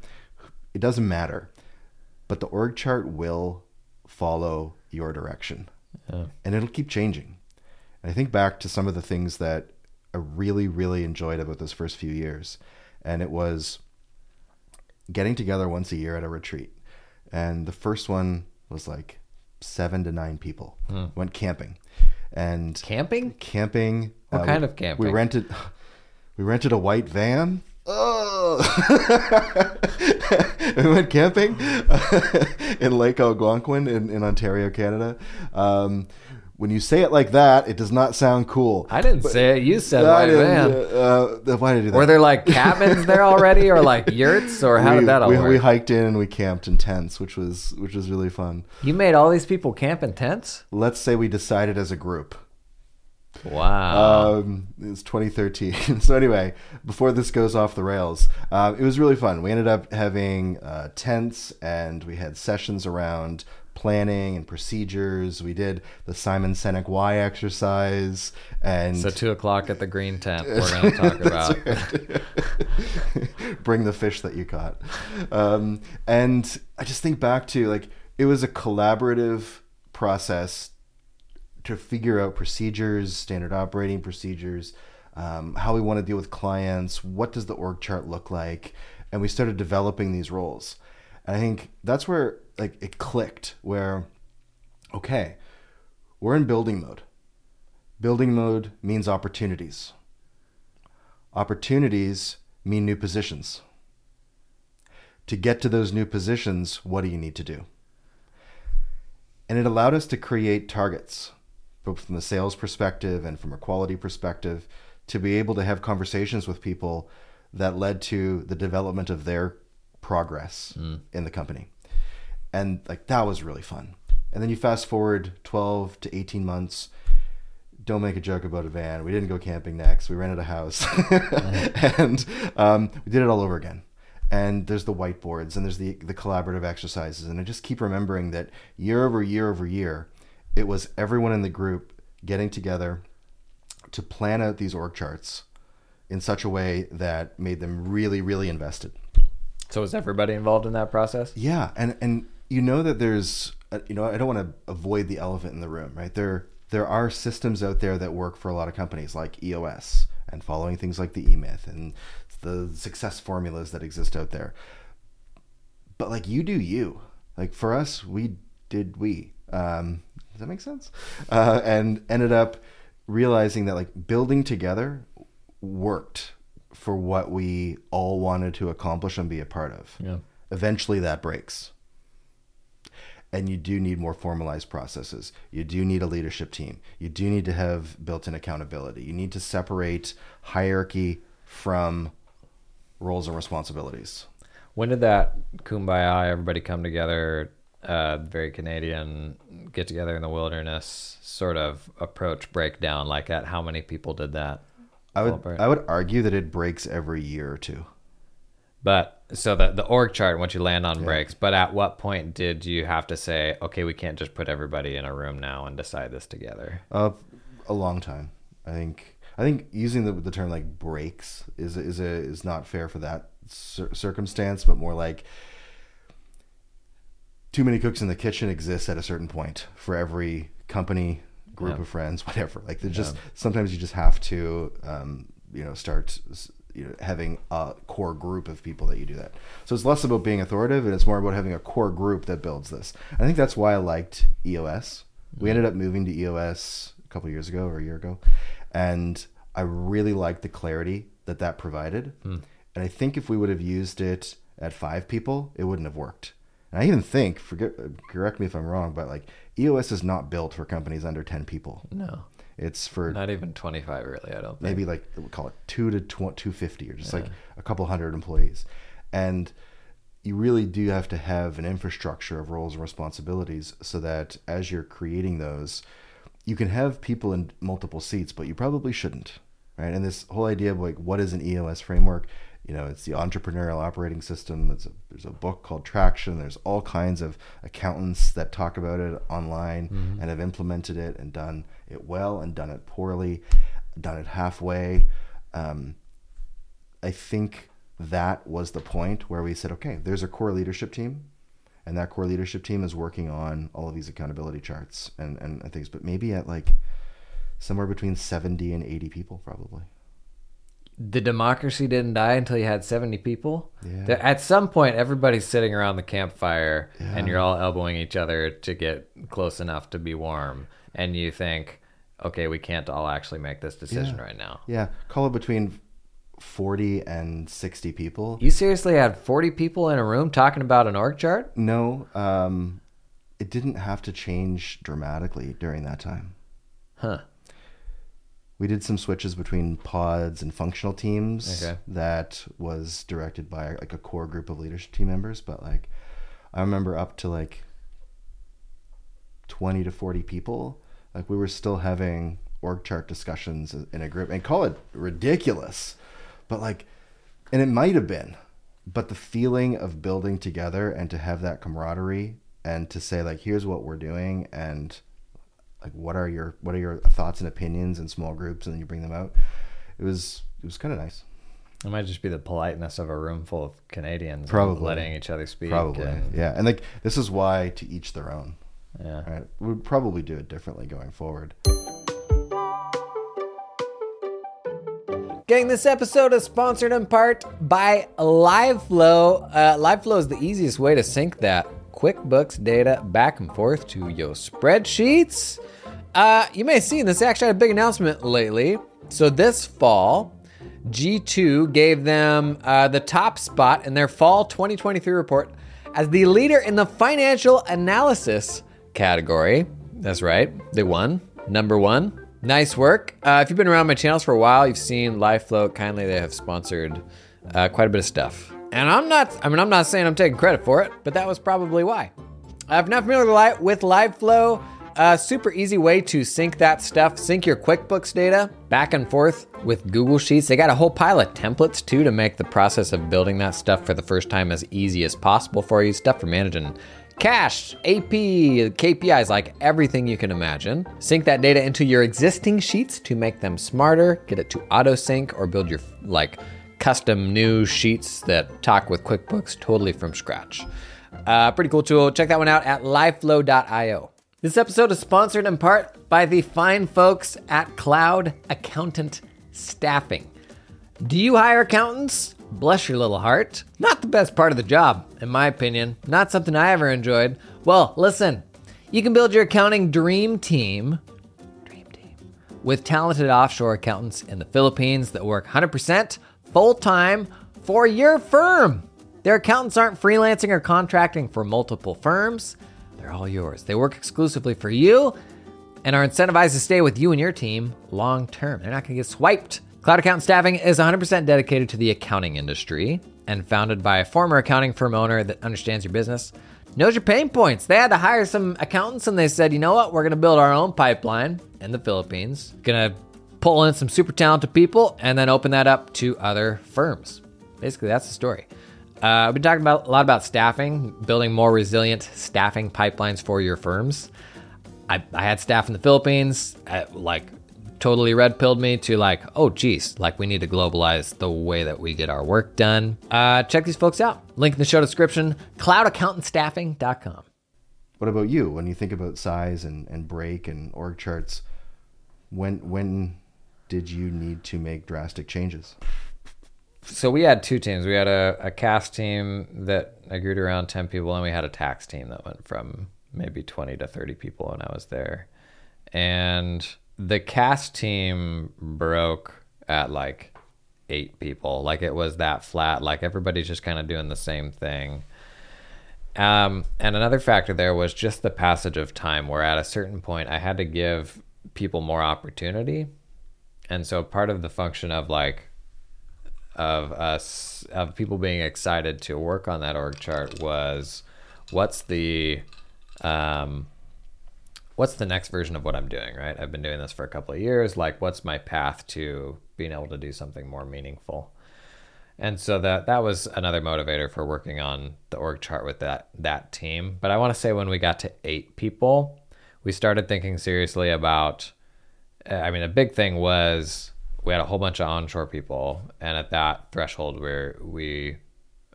It doesn't matter. But the org chart will follow your direction. Yeah. And it'll keep changing. And I think back to some of the things that I really, really enjoyed about those first few years. And it was getting together once a year at a retreat. And the first one was like seven to nine people. Hmm. Went camping. And camping? Camping. What uh, kind of camping? We rented [laughs] we rented a white van oh. [laughs] we went camping in Lake Algonquin in, in Ontario, Canada. Um, when you say it like that, it does not sound cool. I didn't but, say it. You said white van. Uh, why did you do that? Were there like cabins there already, or like yurts, or how we, did that all we, work? We hiked in and we camped in tents, which was which was really fun. You made all these people camp in tents. Let's say we decided as a group. Wow. Um, it was 2013. [laughs] so anyway, before this goes off the rails, uh, it was really fun. We ended up having uh, tents and we had sessions around planning and procedures. We did the Simon Sinek Why exercise, and so two o'clock at the green tent. We're going [laughs] to talk about bring the fish that you caught. Um, and I just think back to like it was a collaborative process to figure out procedures, standard operating procedures, um, how we want to deal with clients, what does the org chart look like, and we started developing these roles. And I think that's where like it clicked, where okay, we're in building mode. Building mode means opportunities. Opportunities mean new positions. To get to those new positions, what do you need to do? And it allowed us to create targets both from the sales perspective and from a quality perspective, to be able to have conversations with people that led to the development of their progress mm. in the company. And like that was really fun. And then you fast forward 12 to 18 months. Don't make a joke about a van. We didn't go camping next. We rented a house. [laughs] and um, we did it all over again and there's the whiteboards and there's the the collaborative exercises and I just keep remembering that year over year over year it was everyone in the group getting together to plan out these org charts in such a way that made them really, really invested. So was everybody involved in that process? Yeah, and and you know that there's uh, you know I don't want to avoid the elephant in the room, right? There there are systems out there that work for a lot of companies like EOS and following things like the eMyth and the success formulas that exist out there. But like you do you. Like for us, we did we. Um, does that make sense? Uh, and ended up realizing that like building together worked for what we all wanted to accomplish and be a part of. Yeah. Eventually that breaks. And you do need more formalized processes. You do need a leadership team. You do need to have built in accountability. You need to separate hierarchy from roles and responsibilities. When did that kumbaya, everybody come together, uh, very Canadian, get together in the wilderness sort of approach breakdown? Like, at how many people did that? I would apart? I would argue that it breaks every year or two. But so the the org chart once you land on breaks. But at what point did you have to say, okay, we can't just put everybody in a room now and decide this together? Uh, a long time. I think. I think using the, the term like breaks is is a, is not fair for that cir- circumstance, but more like too many cooks in the kitchen exists at a certain point for every company, group Yeah. of friends, [laughs] whatever. Like they just sometimes you just have to um, you know start you know having a core group of people that you do that. So it's less about being authoritative and it's more about having a core group that builds this. I think that's why I liked EOS. We ended up moving to EOS a couple years ago or a year ago, and I really liked the clarity that that provided. And I think if we would have used it at five people, it wouldn't have worked. And I even think, forget, correct me if I'm wrong, but like EOS is not built for companies under 10 people. No, It's for not even twenty five. Really, I don't think. maybe like we'll call it two to tw- 250 or just like a couple hundred employees. And you really do have to have an infrastructure of roles and responsibilities so that as you're creating those, you can have people in multiple seats, but you probably shouldn't. Right. And this whole idea of like what is an EOS framework? You know, it's the entrepreneurial operating system. There's a, there's a book called Traction. There's all kinds of accountants that talk about it online and have implemented it and done it well and done it poorly, done it halfway. Um, I think that was the point where we said, okay, there's a core leadership team, and that core leadership team is working on all of these accountability charts and, and, and things, but maybe at like somewhere between 70 and 80 people, probably. the democracy didn't die until you had 70 people. Yeah. At some point, everybody's sitting around the campfire Yeah. and you're all elbowing each other to get close enough to be warm. And you think, okay, we can't all actually make this decision Yeah. right now. Yeah, call it between 40 and 60 people. You seriously had 40 people in a room talking about an org chart? No, um, it didn't have to change dramatically during that time. Huh. We did some switches between pods and functional teams Okay. that was directed by like a core group of leadership team members, but like I remember up to like 20 to 40 people, like we were still having org chart discussions in a group and call it ridiculous. But like and it might have been, but the feeling of building together and to have that camaraderie and to say like here's what we're doing and like what are your what are your thoughts and opinions in small groups and then you bring them out it was it was kind of nice It might just be the politeness of a room full of Canadians Probably. letting each other speak. probably and- yeah and like this is why to each their own yeah. right we'd probably do it differently going forward Gang, this episode is sponsored in part by LiveFlow. Uh, LiveFlow is the easiest way to sync that QuickBooks data back and forth to your spreadsheets. Uh, you may have seen this actually had a big announcement lately. So this fall, G2 gave them uh, the top spot in their fall 2023 report as the leader in the financial analysis category. That's right, they won. Number one. Nice work. Uh, if you've been around my channels for a while, you've seen LiveFlow. Kindly, they have sponsored uh, quite a bit of stuff. And I'm not, I mean, I'm not saying I'm taking credit for it, but that was probably why. Uh, if you're not familiar with Li- with LiveFlow, uh, super easy way to sync that stuff. Sync your QuickBooks data back and forth with Google Sheets. They got a whole pile of templates too to make the process of building that stuff for the first time as easy as possible for you. Stuff for managing Cash, AP, KPIs, like everything you can imagine. Sync that data into your existing sheets to make them smarter, get it to auto sync, or build your like custom new sheets that talk with QuickBooks totally from scratch. Uh, pretty cool tool. Check that one out at liveflow.io. This episode is sponsored in part by the fine folks at Cloud Accountant Staffing. Do you hire accountants? Bless your little heart. Not the best part of the job, in my opinion. Not something I ever enjoyed. Well, listen, you can build your accounting dream team, dream team, with talented offshore accountants in the Philippines that work 100% full time for your firm. Their accountants aren't freelancing or contracting for multiple firms. They're all yours. They work exclusively for you and are incentivized to stay with you and your team long term. They're not going to get swiped. Cloud Accountant Staffing is 100% dedicated to the accounting industry and founded by a former accounting firm owner that understands your business, knows your pain points. They had to hire some accountants and they said, you know what? We're going to build our own pipeline in the Philippines, going to pull in some super talented people and then open that up to other firms. Basically, that's the story. Uh, I've been talking about a lot about staffing, building more resilient staffing pipelines for your firms. I, I had staff in the Philippines, uh, like totally red pilled me to like, oh geez, like we need to globalize the way that we get our work done. Uh, check these folks out. Link in the show description, cloudaccountantstaffing.com. What about you? When you think about size and, and break and org charts, when when did you need to make drastic changes? So we had two teams. We had a, a CAS team that I grew to around 10 people, and we had a tax team that went from maybe 20 to 30 people when I was there. And the CAS team broke at like eight people. Like it was that flat. Like everybody's just kind of doing the same thing. Um, and another factor there was just the passage of time, where at a certain point I had to give people more opportunity. And so part of the function of like, of us, of people being excited to work on that org chart was what's the, um, what's the next version of what I'm doing, right? I've been doing this for a couple of years. Like, what's my path to being able to do something more meaningful? And so that that was another motivator for working on the org chart with that that team. But I want to say when we got to eight people, we started thinking seriously about. I mean, a big thing was we had a whole bunch of onshore people, and at that threshold, where we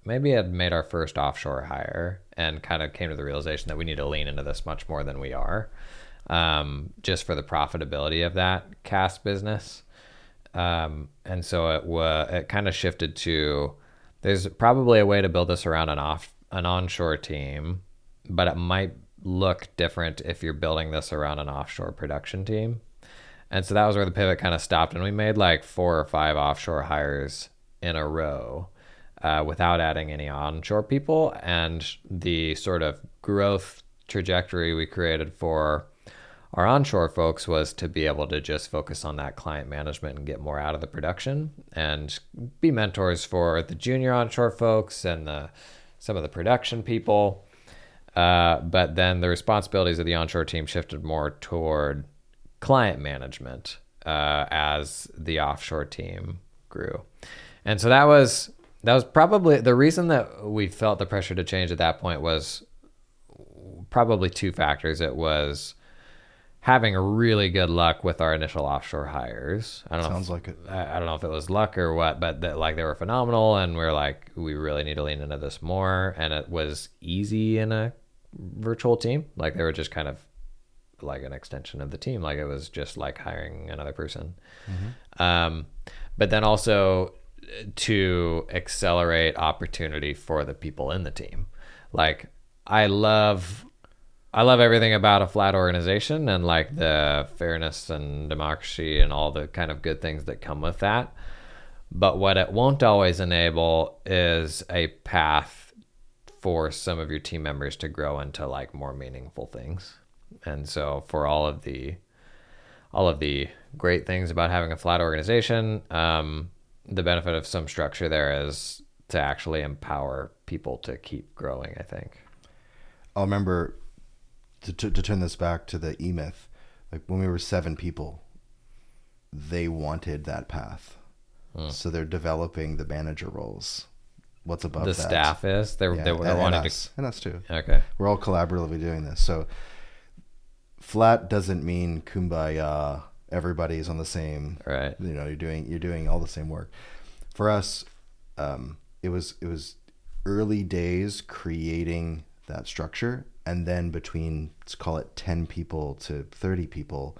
maybe had made our first offshore hire and kind of came to the realization that we need to lean into this much more than we are, um, just for the profitability of that CAS business. Um, and so it was it kind of shifted to there's probably a way to build this around an off an onshore team, but it might look different if you're building this around an offshore production team. And so that was where the pivot kind of stopped, and we made like four or five offshore hires in a row uh, without adding any onshore people. And the sort of growth trajectory we created for our onshore folks was to be able to just focus on that client management and get more out of the production and be mentors for the junior onshore folks and the some of the production people. Uh, but then the responsibilities of the onshore team shifted more toward client management uh, as the offshore team grew. And so that was that was probably the reason that we felt the pressure to change at that point was probably two factors. It was having really good luck with our initial offshore hires. I don't Sounds know. like it. I, I don't know if it was luck or what, but that like they were phenomenal, and we are like, we really need to lean into this more. And it was easy in a virtual team. Like they were just kind of like an extension of the team. Like it was just like hiring another person. Um, but then also to accelerate opportunity for the people in the team. Like I love I love everything about a flat organization and like the fairness and democracy and all the kind of good things that come with that. But what it won't always enable is a path for some of your team members to grow into like more meaningful things. And so for all of the all of the great things about having a flat organization, um, the benefit of some structure there is to actually empower people to keep growing, I think. I'll remember to, to, to turn this back to the E Myth. Like when we were seven people, they wanted that path. So they're developing the manager roles what's above the that. staff is they're Yeah, they're, they're and, wanting us, and us too. okay We're all collaboratively doing this. So flat doesn't mean kumbaya. Everybody's on the same. right You know, you're doing you're doing all the same work. For us, um, it was it was early days creating that structure, and then between let's call it ten people to thirty people,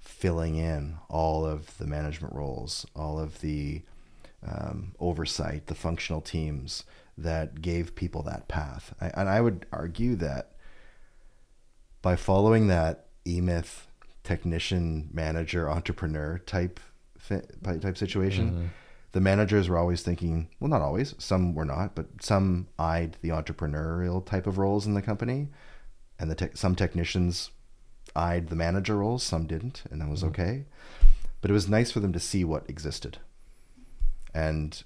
filling in all of the management roles, all of the um, oversight, the functional teams that gave people that path. I, and I would argue that by following that E Myth technician, manager, entrepreneur type type situation, mm-hmm. the managers were always thinking, well, not always, some were not, but some eyed the entrepreneurial type of roles in the company, and the tech some technicians eyed the manager roles, some didn't, and that was mm-hmm. okay. But it was nice for them to see what existed. And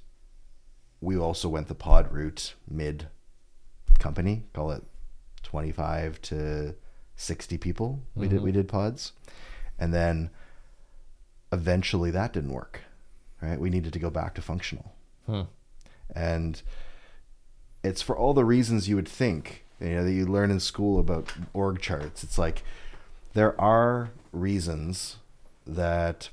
we also went the pod route mid company, call it 25 to 60 people. We did we did pods. And then eventually that didn't work. Right? We needed to go back to functional. Hmm. And it's for all the reasons you would think, you know, that you learn in school about org charts. It's like there are reasons that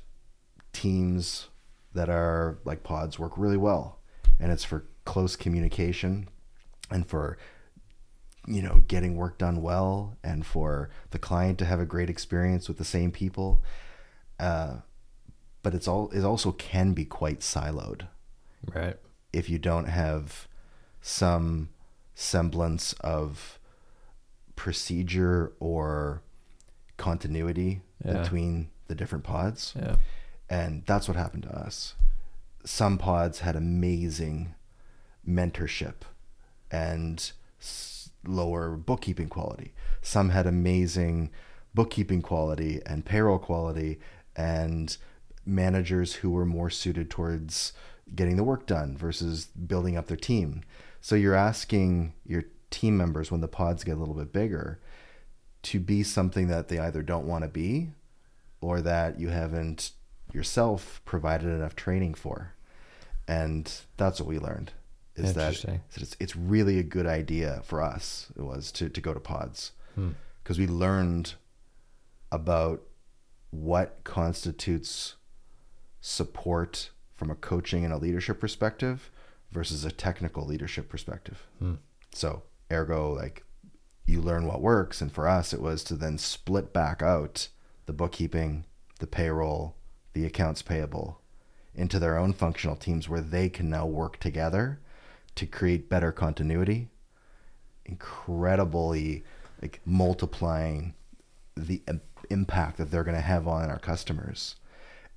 teams that are like pods work really well. And it's for close communication and for you know getting work done well and for the client to have a great experience with the same people uh, but it's all it also can be quite siloed right if you don't have some semblance of procedure or continuity Yeah. between the different pods yeah and that's what happened to us. Some pods had amazing mentorship and s- lower bookkeeping quality. Some had amazing bookkeeping quality and payroll quality and managers who were more suited towards getting the work done versus building up their team. So you're asking your team members when the pods get a little bit bigger to be something that they either don't want to be or that you haven't yourself provided enough training for. And that's what we learned is that that it's, it's really a good idea for us it was to, to go to pods Hmm. because we learned about what constitutes support from a coaching and a leadership perspective versus a technical leadership perspective. Hmm. So, ergo, like you learn what works. And for us, it was to then split back out the bookkeeping, the payroll, the accounts payable into their own functional teams where they can now work together to create better continuity, incredibly like multiplying the impact that they're going to have on our customers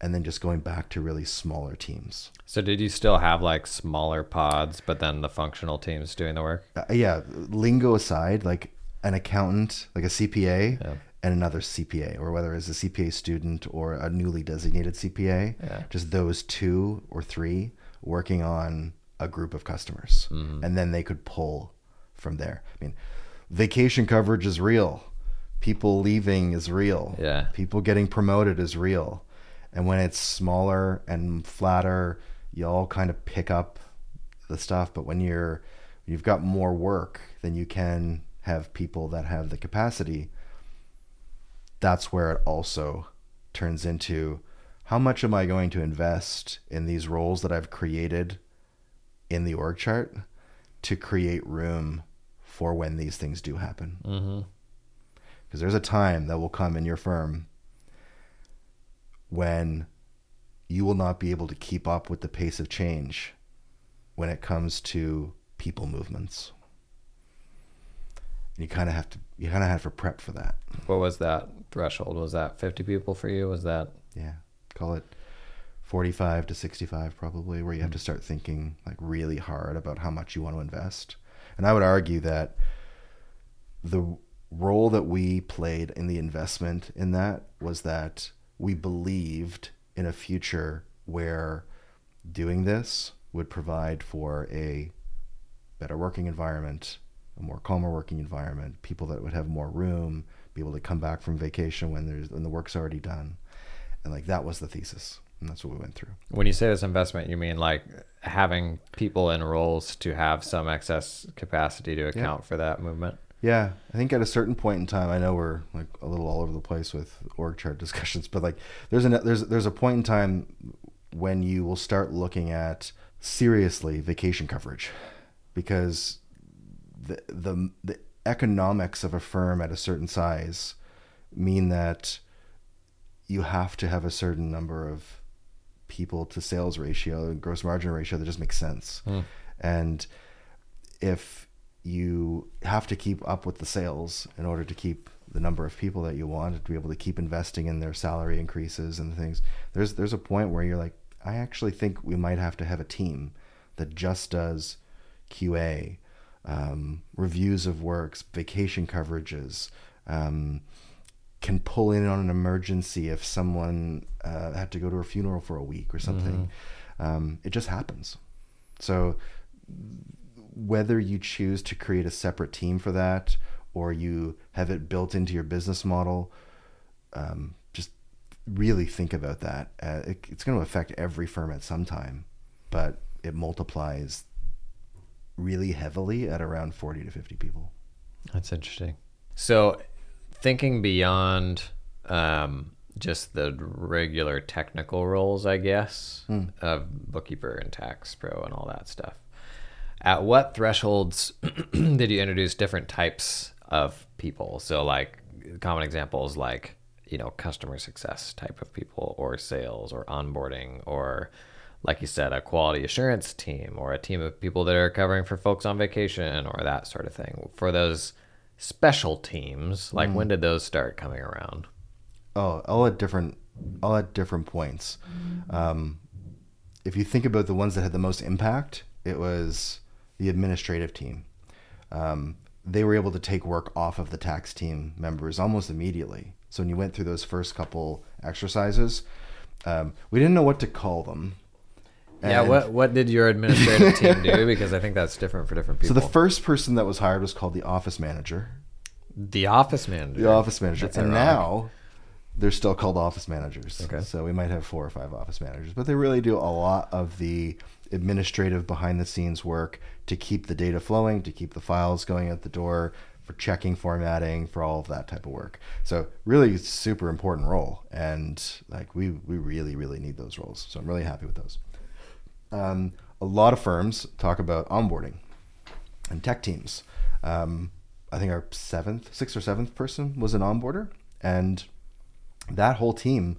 and then just going back to really smaller teams. so did you still have like smaller pods but then the functional teams doing the work Uh, yeah, lingo aside, like an accountant, like a CPA, Yeah. and another CPA, or whether it's a CPA student or a newly designated CPA, Yeah. just those two or three working on a group of customers, Mm-hmm. and then they could pull from there. I mean, vacation coverage is real. People leaving is real. Yeah. People getting promoted is real. And when it's smaller and flatter, you all kind of pick up the stuff. But when you're you've got more work than you can have people that have the capacity, that's where it also turns into how much am I going to invest in these roles that I've created in the org chart to create room for when these things do happen. mm-hmm. Because there's a time that will come in your firm when you will not be able to keep up with the pace of change when it comes to people movements. And you kind of have to you kind of have to prep for that. what was that threshold was that 50 people for you was that Yeah. Call it 45 to 65 probably where you have hmm. to start thinking like really hard about how much you want to invest. And I would argue that the role that we played in the investment in that was that we believed in a future where doing this would provide for a better working environment, a more calmer working environment, people that would have more room, be able to come back from vacation when there's when the work's already done. And like that was the thesis. And that's what we went through. When you say this investment, you mean like having people in roles to have some excess capacity to account for that movement? Yeah, I think at a certain point in time, I know we're like a little all over the place with org chart [laughs] discussions, but like there's a there's there's a point in time when you will start looking at seriously vacation coverage, because the the the economics of a firm at a certain size mean that you have to have a certain number of people to sales ratio and gross margin ratio that just makes sense. And if you have to keep up with the sales in order to keep the number of people that you want to be able to keep investing in their salary increases and things, there's there's a point where you're like, I actually think we might have to have a team that just does QA, um, reviews of works, vacation coverages, um, can pull in on an emergency if someone uh, had to go to a funeral for a week or something. Um, it just happens. So whether you choose to create a separate team for that or you have it built into your business model, um, just really think about that. Uh, it, it's going to affect every firm at some time, but it multiplies really heavily at around 40 to 50 people. That's interesting. So, thinking beyond um, just the regular technical roles, I guess, of bookkeeper and tax pro and all that stuff, at what thresholds [clears throat] did you introduce different types of people? So, like, common examples like, you know, customer success type of people, or sales, or onboarding, or like you said, a quality assurance team, or a team of people that are covering for folks on vacation, or that sort of thing. For those special teams, like when did those start coming around? Oh, all at different, all at different points. Um, if you think about the ones that had the most impact, it was the administrative team. Um, they were able to take work off of the tax team members almost immediately. So when you went through those first couple exercises, um, we didn't know what to call them. Yeah, what what did your administrative team [laughs] do? Because I think that's different for different people. So the first person that was hired was called the office manager. the office manager. The office manager. That's and ironic. now they're still called office managers. Okay. So we might have four or five office managers, but they really do a lot of the administrative behind the scenes work to keep the data flowing, to keep the files going out the door, for checking formatting, for all of that type of work. So really super important role. And like we we really, really need those roles. So I'm really happy with those. Um, a lot of firms talk about onboarding and tech teams. Um, I think our seventh, sixth or seventh person was an onboarder, and that whole team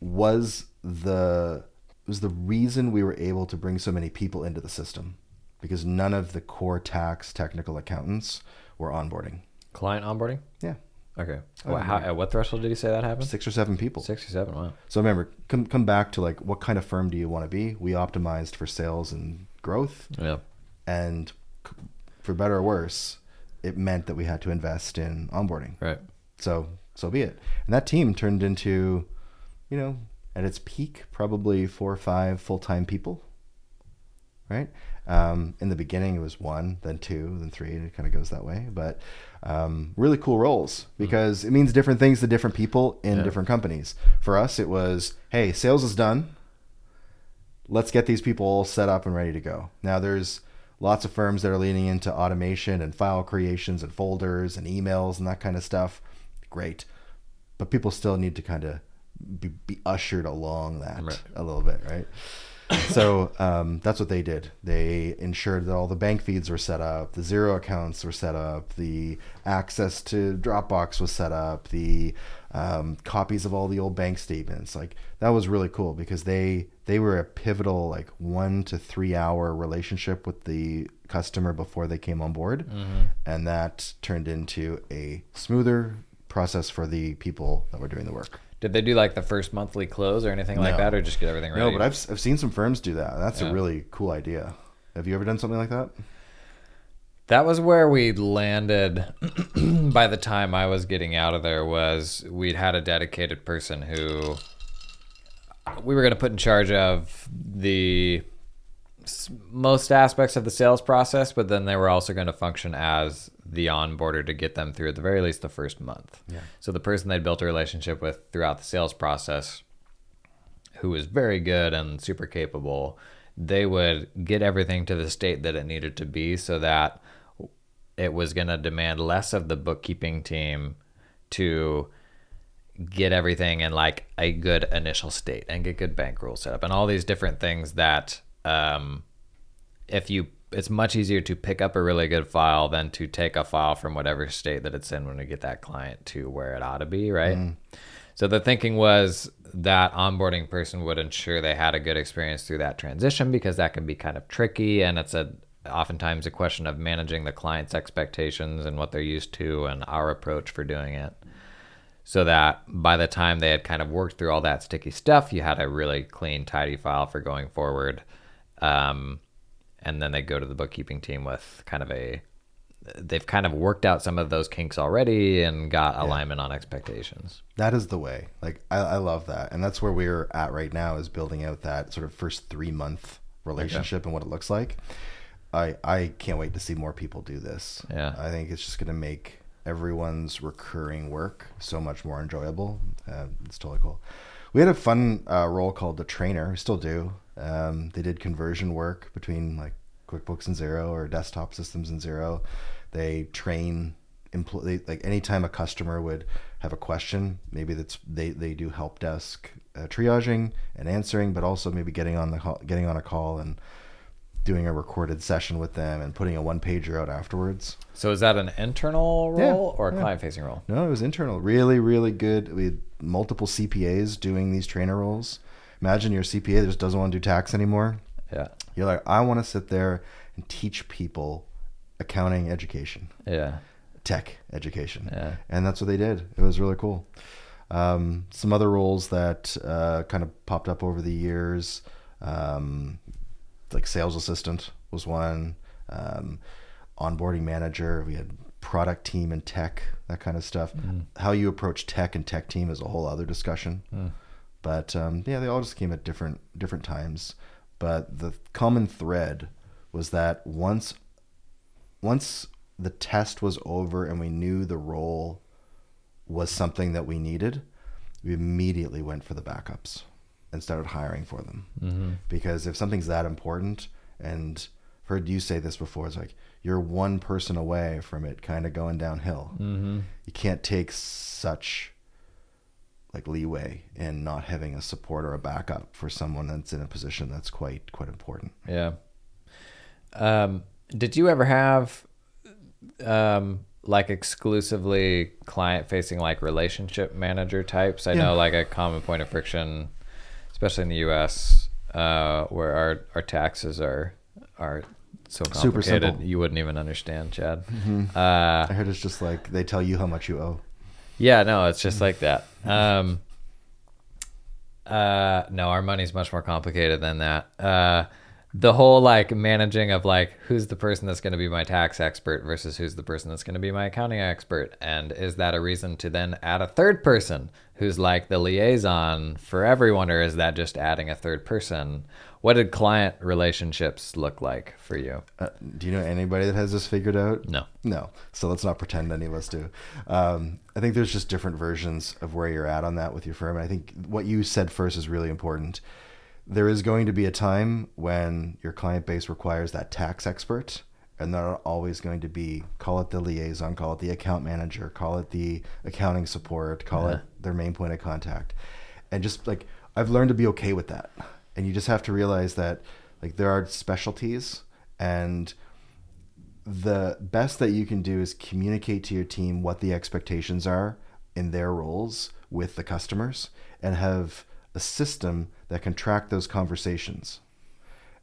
was the was the reason we were able to bring so many people into the system because none of the core tax technical accountants were onboarding. Client onboarding. Yeah, Okay. What, how, at what threshold did he say that happened? six or seven people. Six or seven. Wow. So remember, come come back to like what kind of firm do you want to be? We optimized for sales and growth, Yeah. and for better or worse, it meant that we had to invest in onboarding. Right. So so be it. And that team turned into, you know, at its peak, probably four or five full time people. Right. Um, in the beginning, it was one, then two, then three, and it kind of goes that way. But um, really cool roles because it means different things to different people in Yeah. different companies. For us, it was, hey, sales is done. Let's get these people all set up and ready to go. Now, there's lots of firms that are leaning into automation and file creations and folders and emails and that kind of stuff. Great. But people still need to kind of be, be ushered along that Right. a little bit, right? So um, that's what they did. They ensured that all the bank feeds were set up, the Xero accounts were set up, the access to Dropbox was set up, the um, copies of all the old bank statements. Like that was really cool because they they were a pivotal like one to three hour relationship with the customer before they came on board, and that turned into a smoother process for the people that were doing the work. Did they do like the first monthly close or anything like No. that, or just get everything ready? No, but I've I've seen some firms do that. That's Yeah. a really cool idea. Have you ever done something like that? That was where we landed [clears throat] by the time I was getting out of there was we'd had a dedicated person who we were going to put in charge of the most aspects of the sales process, but then they were also going to function as the onboarder to get them through at the very least the first month. Yeah. So the person they'd built a relationship with throughout the sales process who was very good and super capable, they would get everything to the state that it needed to be so that it was going to demand less of the bookkeeping team to get everything in like a good initial state and get good bank rules set up and all these different things that um, if you it's much easier to pick up a really good file than to take a file from whatever state that it's in when we get that client to where it ought to be right mm. so the thinking was that onboarding person would ensure they had a good experience through that transition because that can be kind of tricky and it's a oftentimes a question of managing the client's expectations and what they're used to and our approach for doing it so that by the time they had kind of worked through all that sticky stuff, you had a really clean, tidy file for going forward. Um, and then they go to the bookkeeping team with kind of a, they've kind of worked out some of those kinks already and got alignment on expectations. That is the way. Like, I, I, love that. And that's where we're at right now is building out that sort of first three month relationship okay. and what it looks like. I, I can't wait to see more people do this. Yeah. I think it's just going to make everyone's recurring work so much more enjoyable. Uh, it's totally cool. We had a fun uh, role called the trainer. We still do. Um, they did conversion work between like QuickBooks and Xero or desktop systems and Xero. They train employee like anytime a customer would have a question, maybe that's they they do help desk uh, triaging and answering, but also maybe getting on the call, getting on a call and doing a recorded session with them and putting a one pager out afterwards. So is that an internal role yeah, or a yeah. client facing role? No, it was internal. Really, really good. We had multiple CPAs doing these trainer roles. Imagine your CPA that just doesn't want to do tax anymore. Yeah. You're like, I want to sit there and teach people accounting education. Yeah. Tech education. Yeah. And that's what they did. It was really cool. Um, some other roles that uh, kind of popped up over the years. Um, like sales assistant was one, um, onboarding manager. We had product team and tech, that kind of stuff. Mm. How you approach tech and tech team is a whole other discussion. Mm. But um, yeah, they all just came at different different times. But the common thread was that once once the test was over and we knew the role was something that we needed, we immediately went for the backups and started hiring for them. Mm-hmm. Because if something's that important, and I've heard you say this before, it's like you're one person away from it kind of going downhill. Mm-hmm. You can't take such like leeway in not having a support or a backup for someone that's in a position that's quite quite important. Yeah. Um, did you ever have um, like exclusively client facing like relationship manager types? I yeah. know like a common point of friction especially in the U.S., uh, where our, our taxes are are so complicated you wouldn't even understand, Chad. Mm-hmm. Uh, I heard it's just like they tell you how much you owe. Yeah, no, it's just like that. Um, uh, no, our money's much more complicated than that. Uh, the whole like managing of like who's the person that's going to be my tax expert versus who's the person that's going to be my accounting expert and is that a reason to then add a third person who's like the liaison for everyone or is that just adding a third person what did client relationships look like for you? Uh, do you know anybody that has this figured out? No. No. So let's not pretend any of us do. Um, i think there's just different versions of where you're at on that with your firm. And i think what you said first is really important. There is going to be a time when your client base requires that tax expert and they're always going to be call it the liaison call it the account manager call it the accounting support call it their main point of contact. And just like i've learned to be okay with that and you just have to realize that like there are specialties and the best that you can do is communicate to your team what the expectations are in their roles with the customers and have a system that can track those conversations.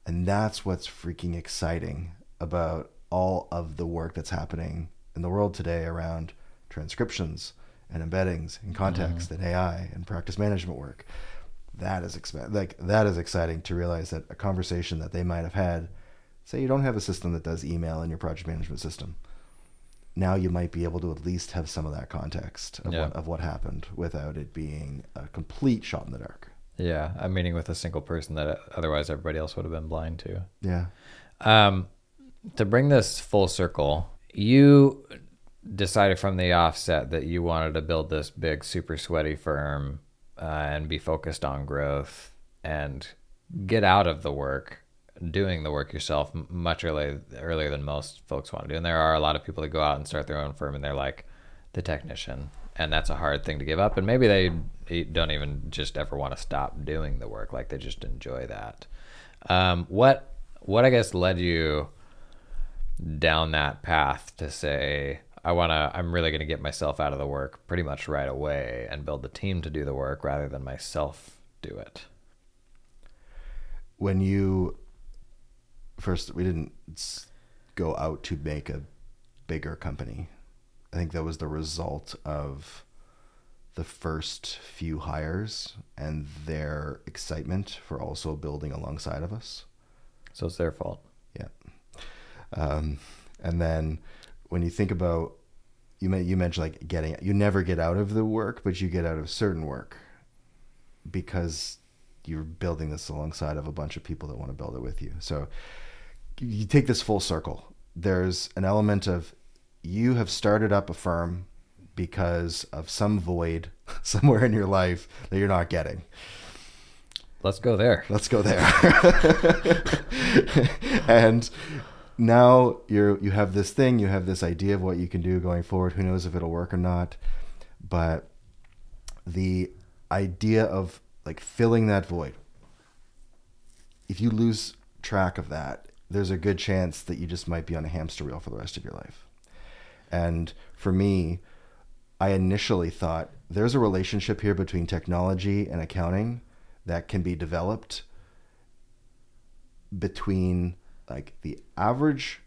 And that's what's freaking exciting about all of the work that's happening in the world today around transcriptions and embeddings and context mm-hmm. and AI and practice management work. That is exp- like that is exciting to realize that a conversation that they might have had, say you don't have a system that does email in your project management system. Now you might be able to at least have some of that context of, yeah. what, of what happened without it being a complete shot in the dark. Yeah, a meeting with a single person that otherwise everybody else would have been blind to. Yeah. Um, to bring this full circle, you decided from the offset that you wanted to build this big, super sweaty firm uh, and be focused on growth. and get out of the work doing the work yourself much earlier earlier than most folks want to do. And there are a lot of people that go out and start their own firm and they're like the technician, and that's a hard thing to give up. And maybe they they don't even just ever want to stop doing the work, like they just enjoy that. Um, what what I guess led you down that path to say I want to I'm really going to get myself out of the work pretty much right away and build the team to do the work rather than myself do it. When you first, we didn't go out to make a bigger company. I think that was the result of the first few hires and their excitement for also building alongside of us. So it's their fault. Yeah. Um, and then when you think about you may, you mentioned like getting you never get out of the work, but you get out of certain work because you're building this alongside of a bunch of people that want to build it with you. So you take this full circle. There's an element of you have started up a firm because of some void [laughs] somewhere in your life that you're not getting. Let's go there. Let's go there. [laughs] and now you're you have this thing, you have this idea of what you can do going forward. Who knows if it'll work or not? But the idea of like filling that void. If you lose track of that, there's a good chance that you just might be on a hamster wheel for the rest of your life. And for me, I initially thought there's a relationship here between technology and accounting that can be developed between like the average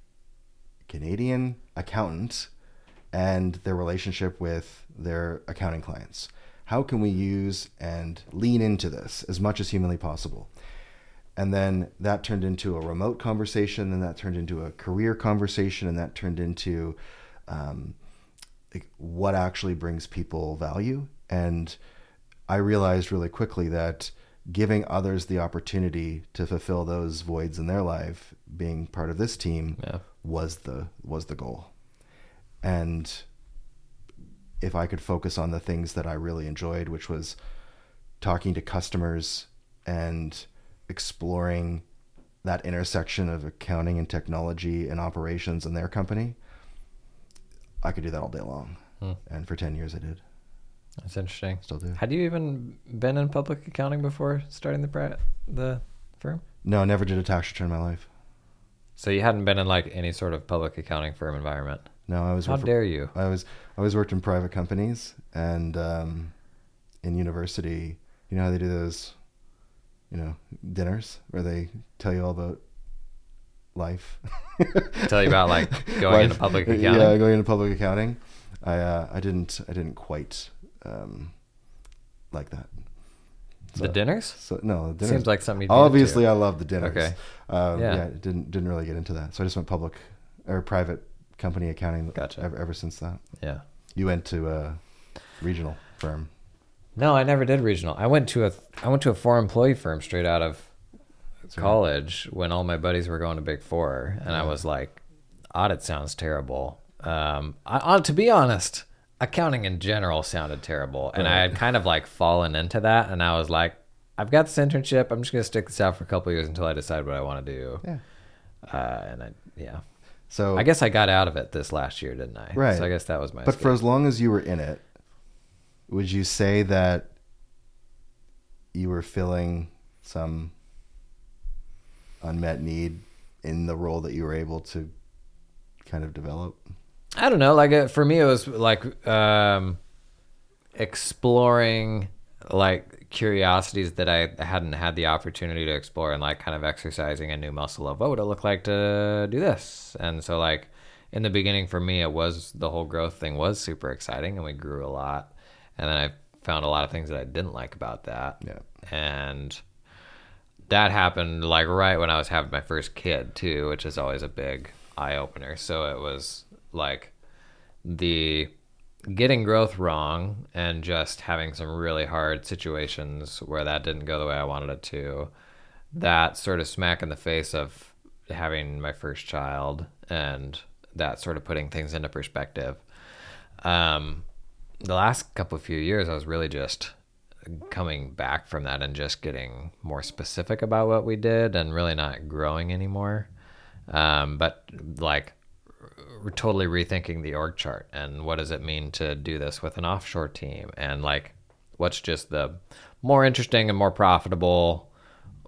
Canadian accountant and their relationship with their accounting clients. How can we use and lean into this as much as humanly possible? And then that turned into a remote conversation, and that turned into a career conversation, and that turned into um, like what actually brings people value. And I realized really quickly that giving others the opportunity to fulfill those voids in their life, being part of this team, Yeah. was the was the goal. And if I could focus on the things that I really enjoyed, which was talking to customers and exploring that intersection of accounting and technology and operations in their company, I could do that all day long. Hmm. And for 10 years I did. That's interesting. Still do. Had you even been in public accounting before starting the the firm? No, I never did a tax return in my life. So you hadn't been in like any sort of public accounting firm environment. No, I was How for- dare you? I was I always worked in private companies and um, in university. You know how they do those, you know, dinners where they tell you all about life. [laughs] Tell you about, like, [laughs] going into public accounting? Yeah, going into public accounting. I uh, I didn't I didn't quite um, like that. The dinners? So no, the dinners. Seems like something Obviously. I love the dinners. Okay. Um, Yeah. yeah. didn't didn't really get into that. So I just went public or private company accounting. Gotcha. Ever, ever since that, Yeah. you went to a regional firm. No, I never did regional. I went to a I went to a four employee firm straight out of college when all my buddies were going to Big Four, and I was like, audit sounds terrible. Um, I, uh, to be honest, accounting in general sounded terrible, and I had kind of like fallen into that, and I was like, I've got this internship. I'm just gonna stick this out for a couple years until I decide what I want to do. Yeah. Uh, and I yeah, So I guess I got out of it this last year, didn't I? Right. So I guess that was my. but for as long as you were in it, would you say that you were filling some unmet need in the role that you were able to kind of develop? I don't know. Like uh, for me, it was like um, exploring like curiosities that I hadn't had the opportunity to explore, and like kind of exercising a new muscle of what would it look like to do this. And so, like in the beginning, for me, it was the whole growth thing was super exciting, and we grew a lot. And then I found a lot of things that I didn't like about that. Yeah. And that happened like right when I was having my first kid too, which is always a big eye opener. So it was like the getting growth wrong and just having some really hard situations where that didn't go the way I wanted it to. That sort of smack in the face of having my first child and that sort of putting things into perspective. Um, the last couple of few years, I was really just coming back from that and just getting more specific about what we did and really not growing anymore. Um, but like we're totally rethinking the org chart and what does it mean to do this with an offshore team and like what's just the more interesting and more profitable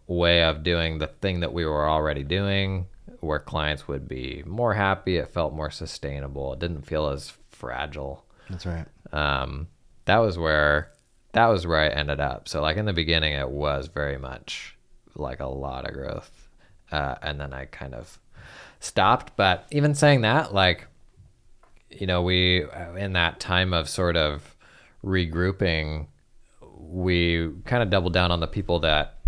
way of doing the thing that we were already doing where clients would be more happy it felt more sustainable it didn't feel as fragile That's right. um, that was where that was where I ended up. So like in the beginning, it was very much like a lot of growth, uh, and then I kind of stopped. But even saying that, like you know, we in that time of sort of regrouping, we kind of doubled down on the people that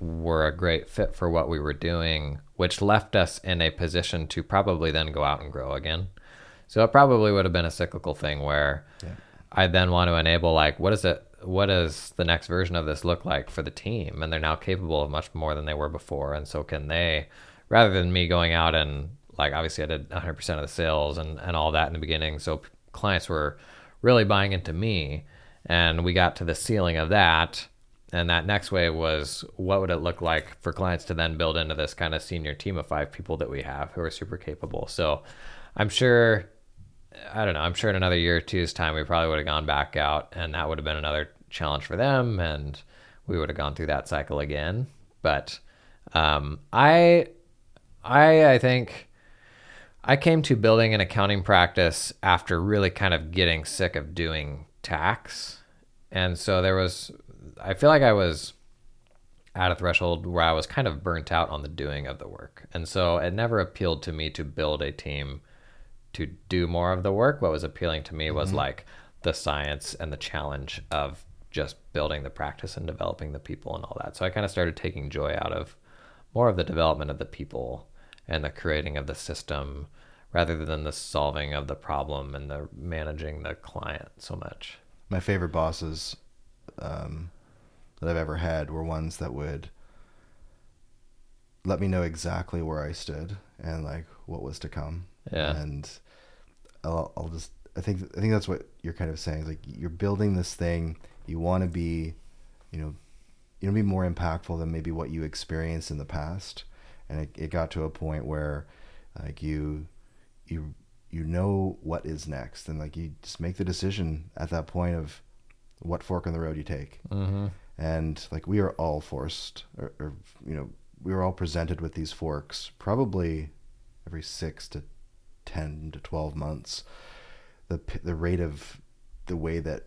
were a great fit for what we were doing, which left us in a position to probably then go out and grow again. So it probably would have been a cyclical thing where I then want to enable like what is it what does the next version of this look like for the team and they're now capable of much more than they were before and so can they rather than me going out and like obviously I did 100% of the sales and and all that in the beginning so clients were really buying into me and we got to the ceiling of that and that next wave was what would it look like for clients to then build into this kind of senior team of five people that we have who are super capable so i'm sure I don't know. I'm sure in another year or two's time, we probably would have gone back out, and that would have been another challenge for them, and we would have gone through that cycle again. But um, I, I, I think I came to building an accounting practice after really kind of getting sick of doing tax, and so there was. I feel like I was at a threshold where I was kind of burnt out on the doing of the work, and so it never appealed to me to build a team to do more of the work. What was appealing to me was mm-hmm. like the science and the challenge of just building the practice and developing the people and all that. So I kind of started taking joy out of more of the development of the people and the creating of the system rather than the solving of the problem and the managing the client so much. My favorite bosses um, that I've ever had were ones that would let me know exactly where I stood and like what was to come. Yeah. And I'll, I'll just I think I think that's what you're kind of saying. Like you're building this thing. You want to be, you know, you to be more impactful than maybe what you experienced in the past. And it, it got to a point where, like you, you you know what is next, and like you just make the decision at that point of what fork in the road you take. Mm-hmm. And like we are all forced, or, or you know, we were all presented with these forks probably every six to 10 to 12 months the the rate of the way that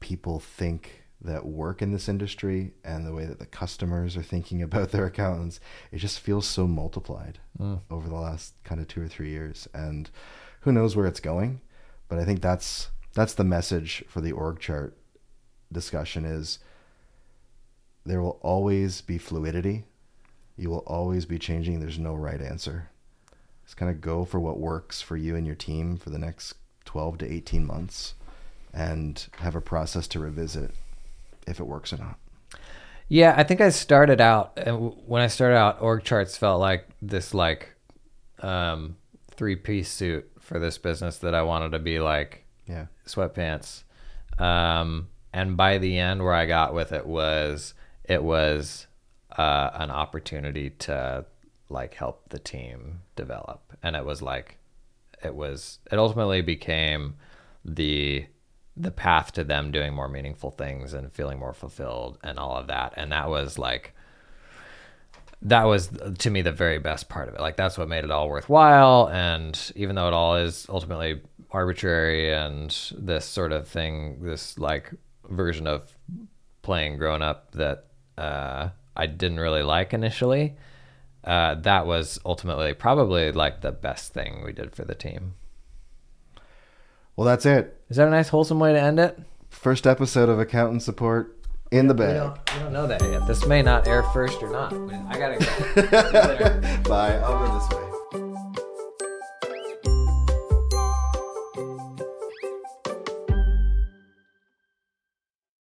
people think that work in this industry and the way that the customers are thinking [laughs] about their accountants it just feels so multiplied Mm. over the last kind of 2 or 3 years. And who knows where it's going but i think that's that's the message for the org chart discussion is there will always be fluidity. You will always be changing. There's no right answer. Just kind of go for what works for you and your team for the next 12 to 18 months and have a process to revisit if it works or not. Yeah, I think I started out when I started out, org charts felt like this like um, three piece suit for this business that I wanted to be like Yeah. sweatpants. Um, and by the end, where I got with it was it was uh, an opportunity to like help the team develop, and it was like it was it ultimately became the the path to them doing more meaningful things and feeling more fulfilled and all of that. And that was like that was to me the very best part of it. Like that's what made it all worthwhile. And even though it all is ultimately arbitrary and this sort of thing this like version of playing grown up that uh, i didn't really like initially uh, that was ultimately probably like the best thing we did for the team. Well, that's it. Is that a nice wholesome way to end it First episode of Accountant Support in the we bag. don't, we don't know that yet this may not air first or not i gotta go See you later. Bye. I'll go this way.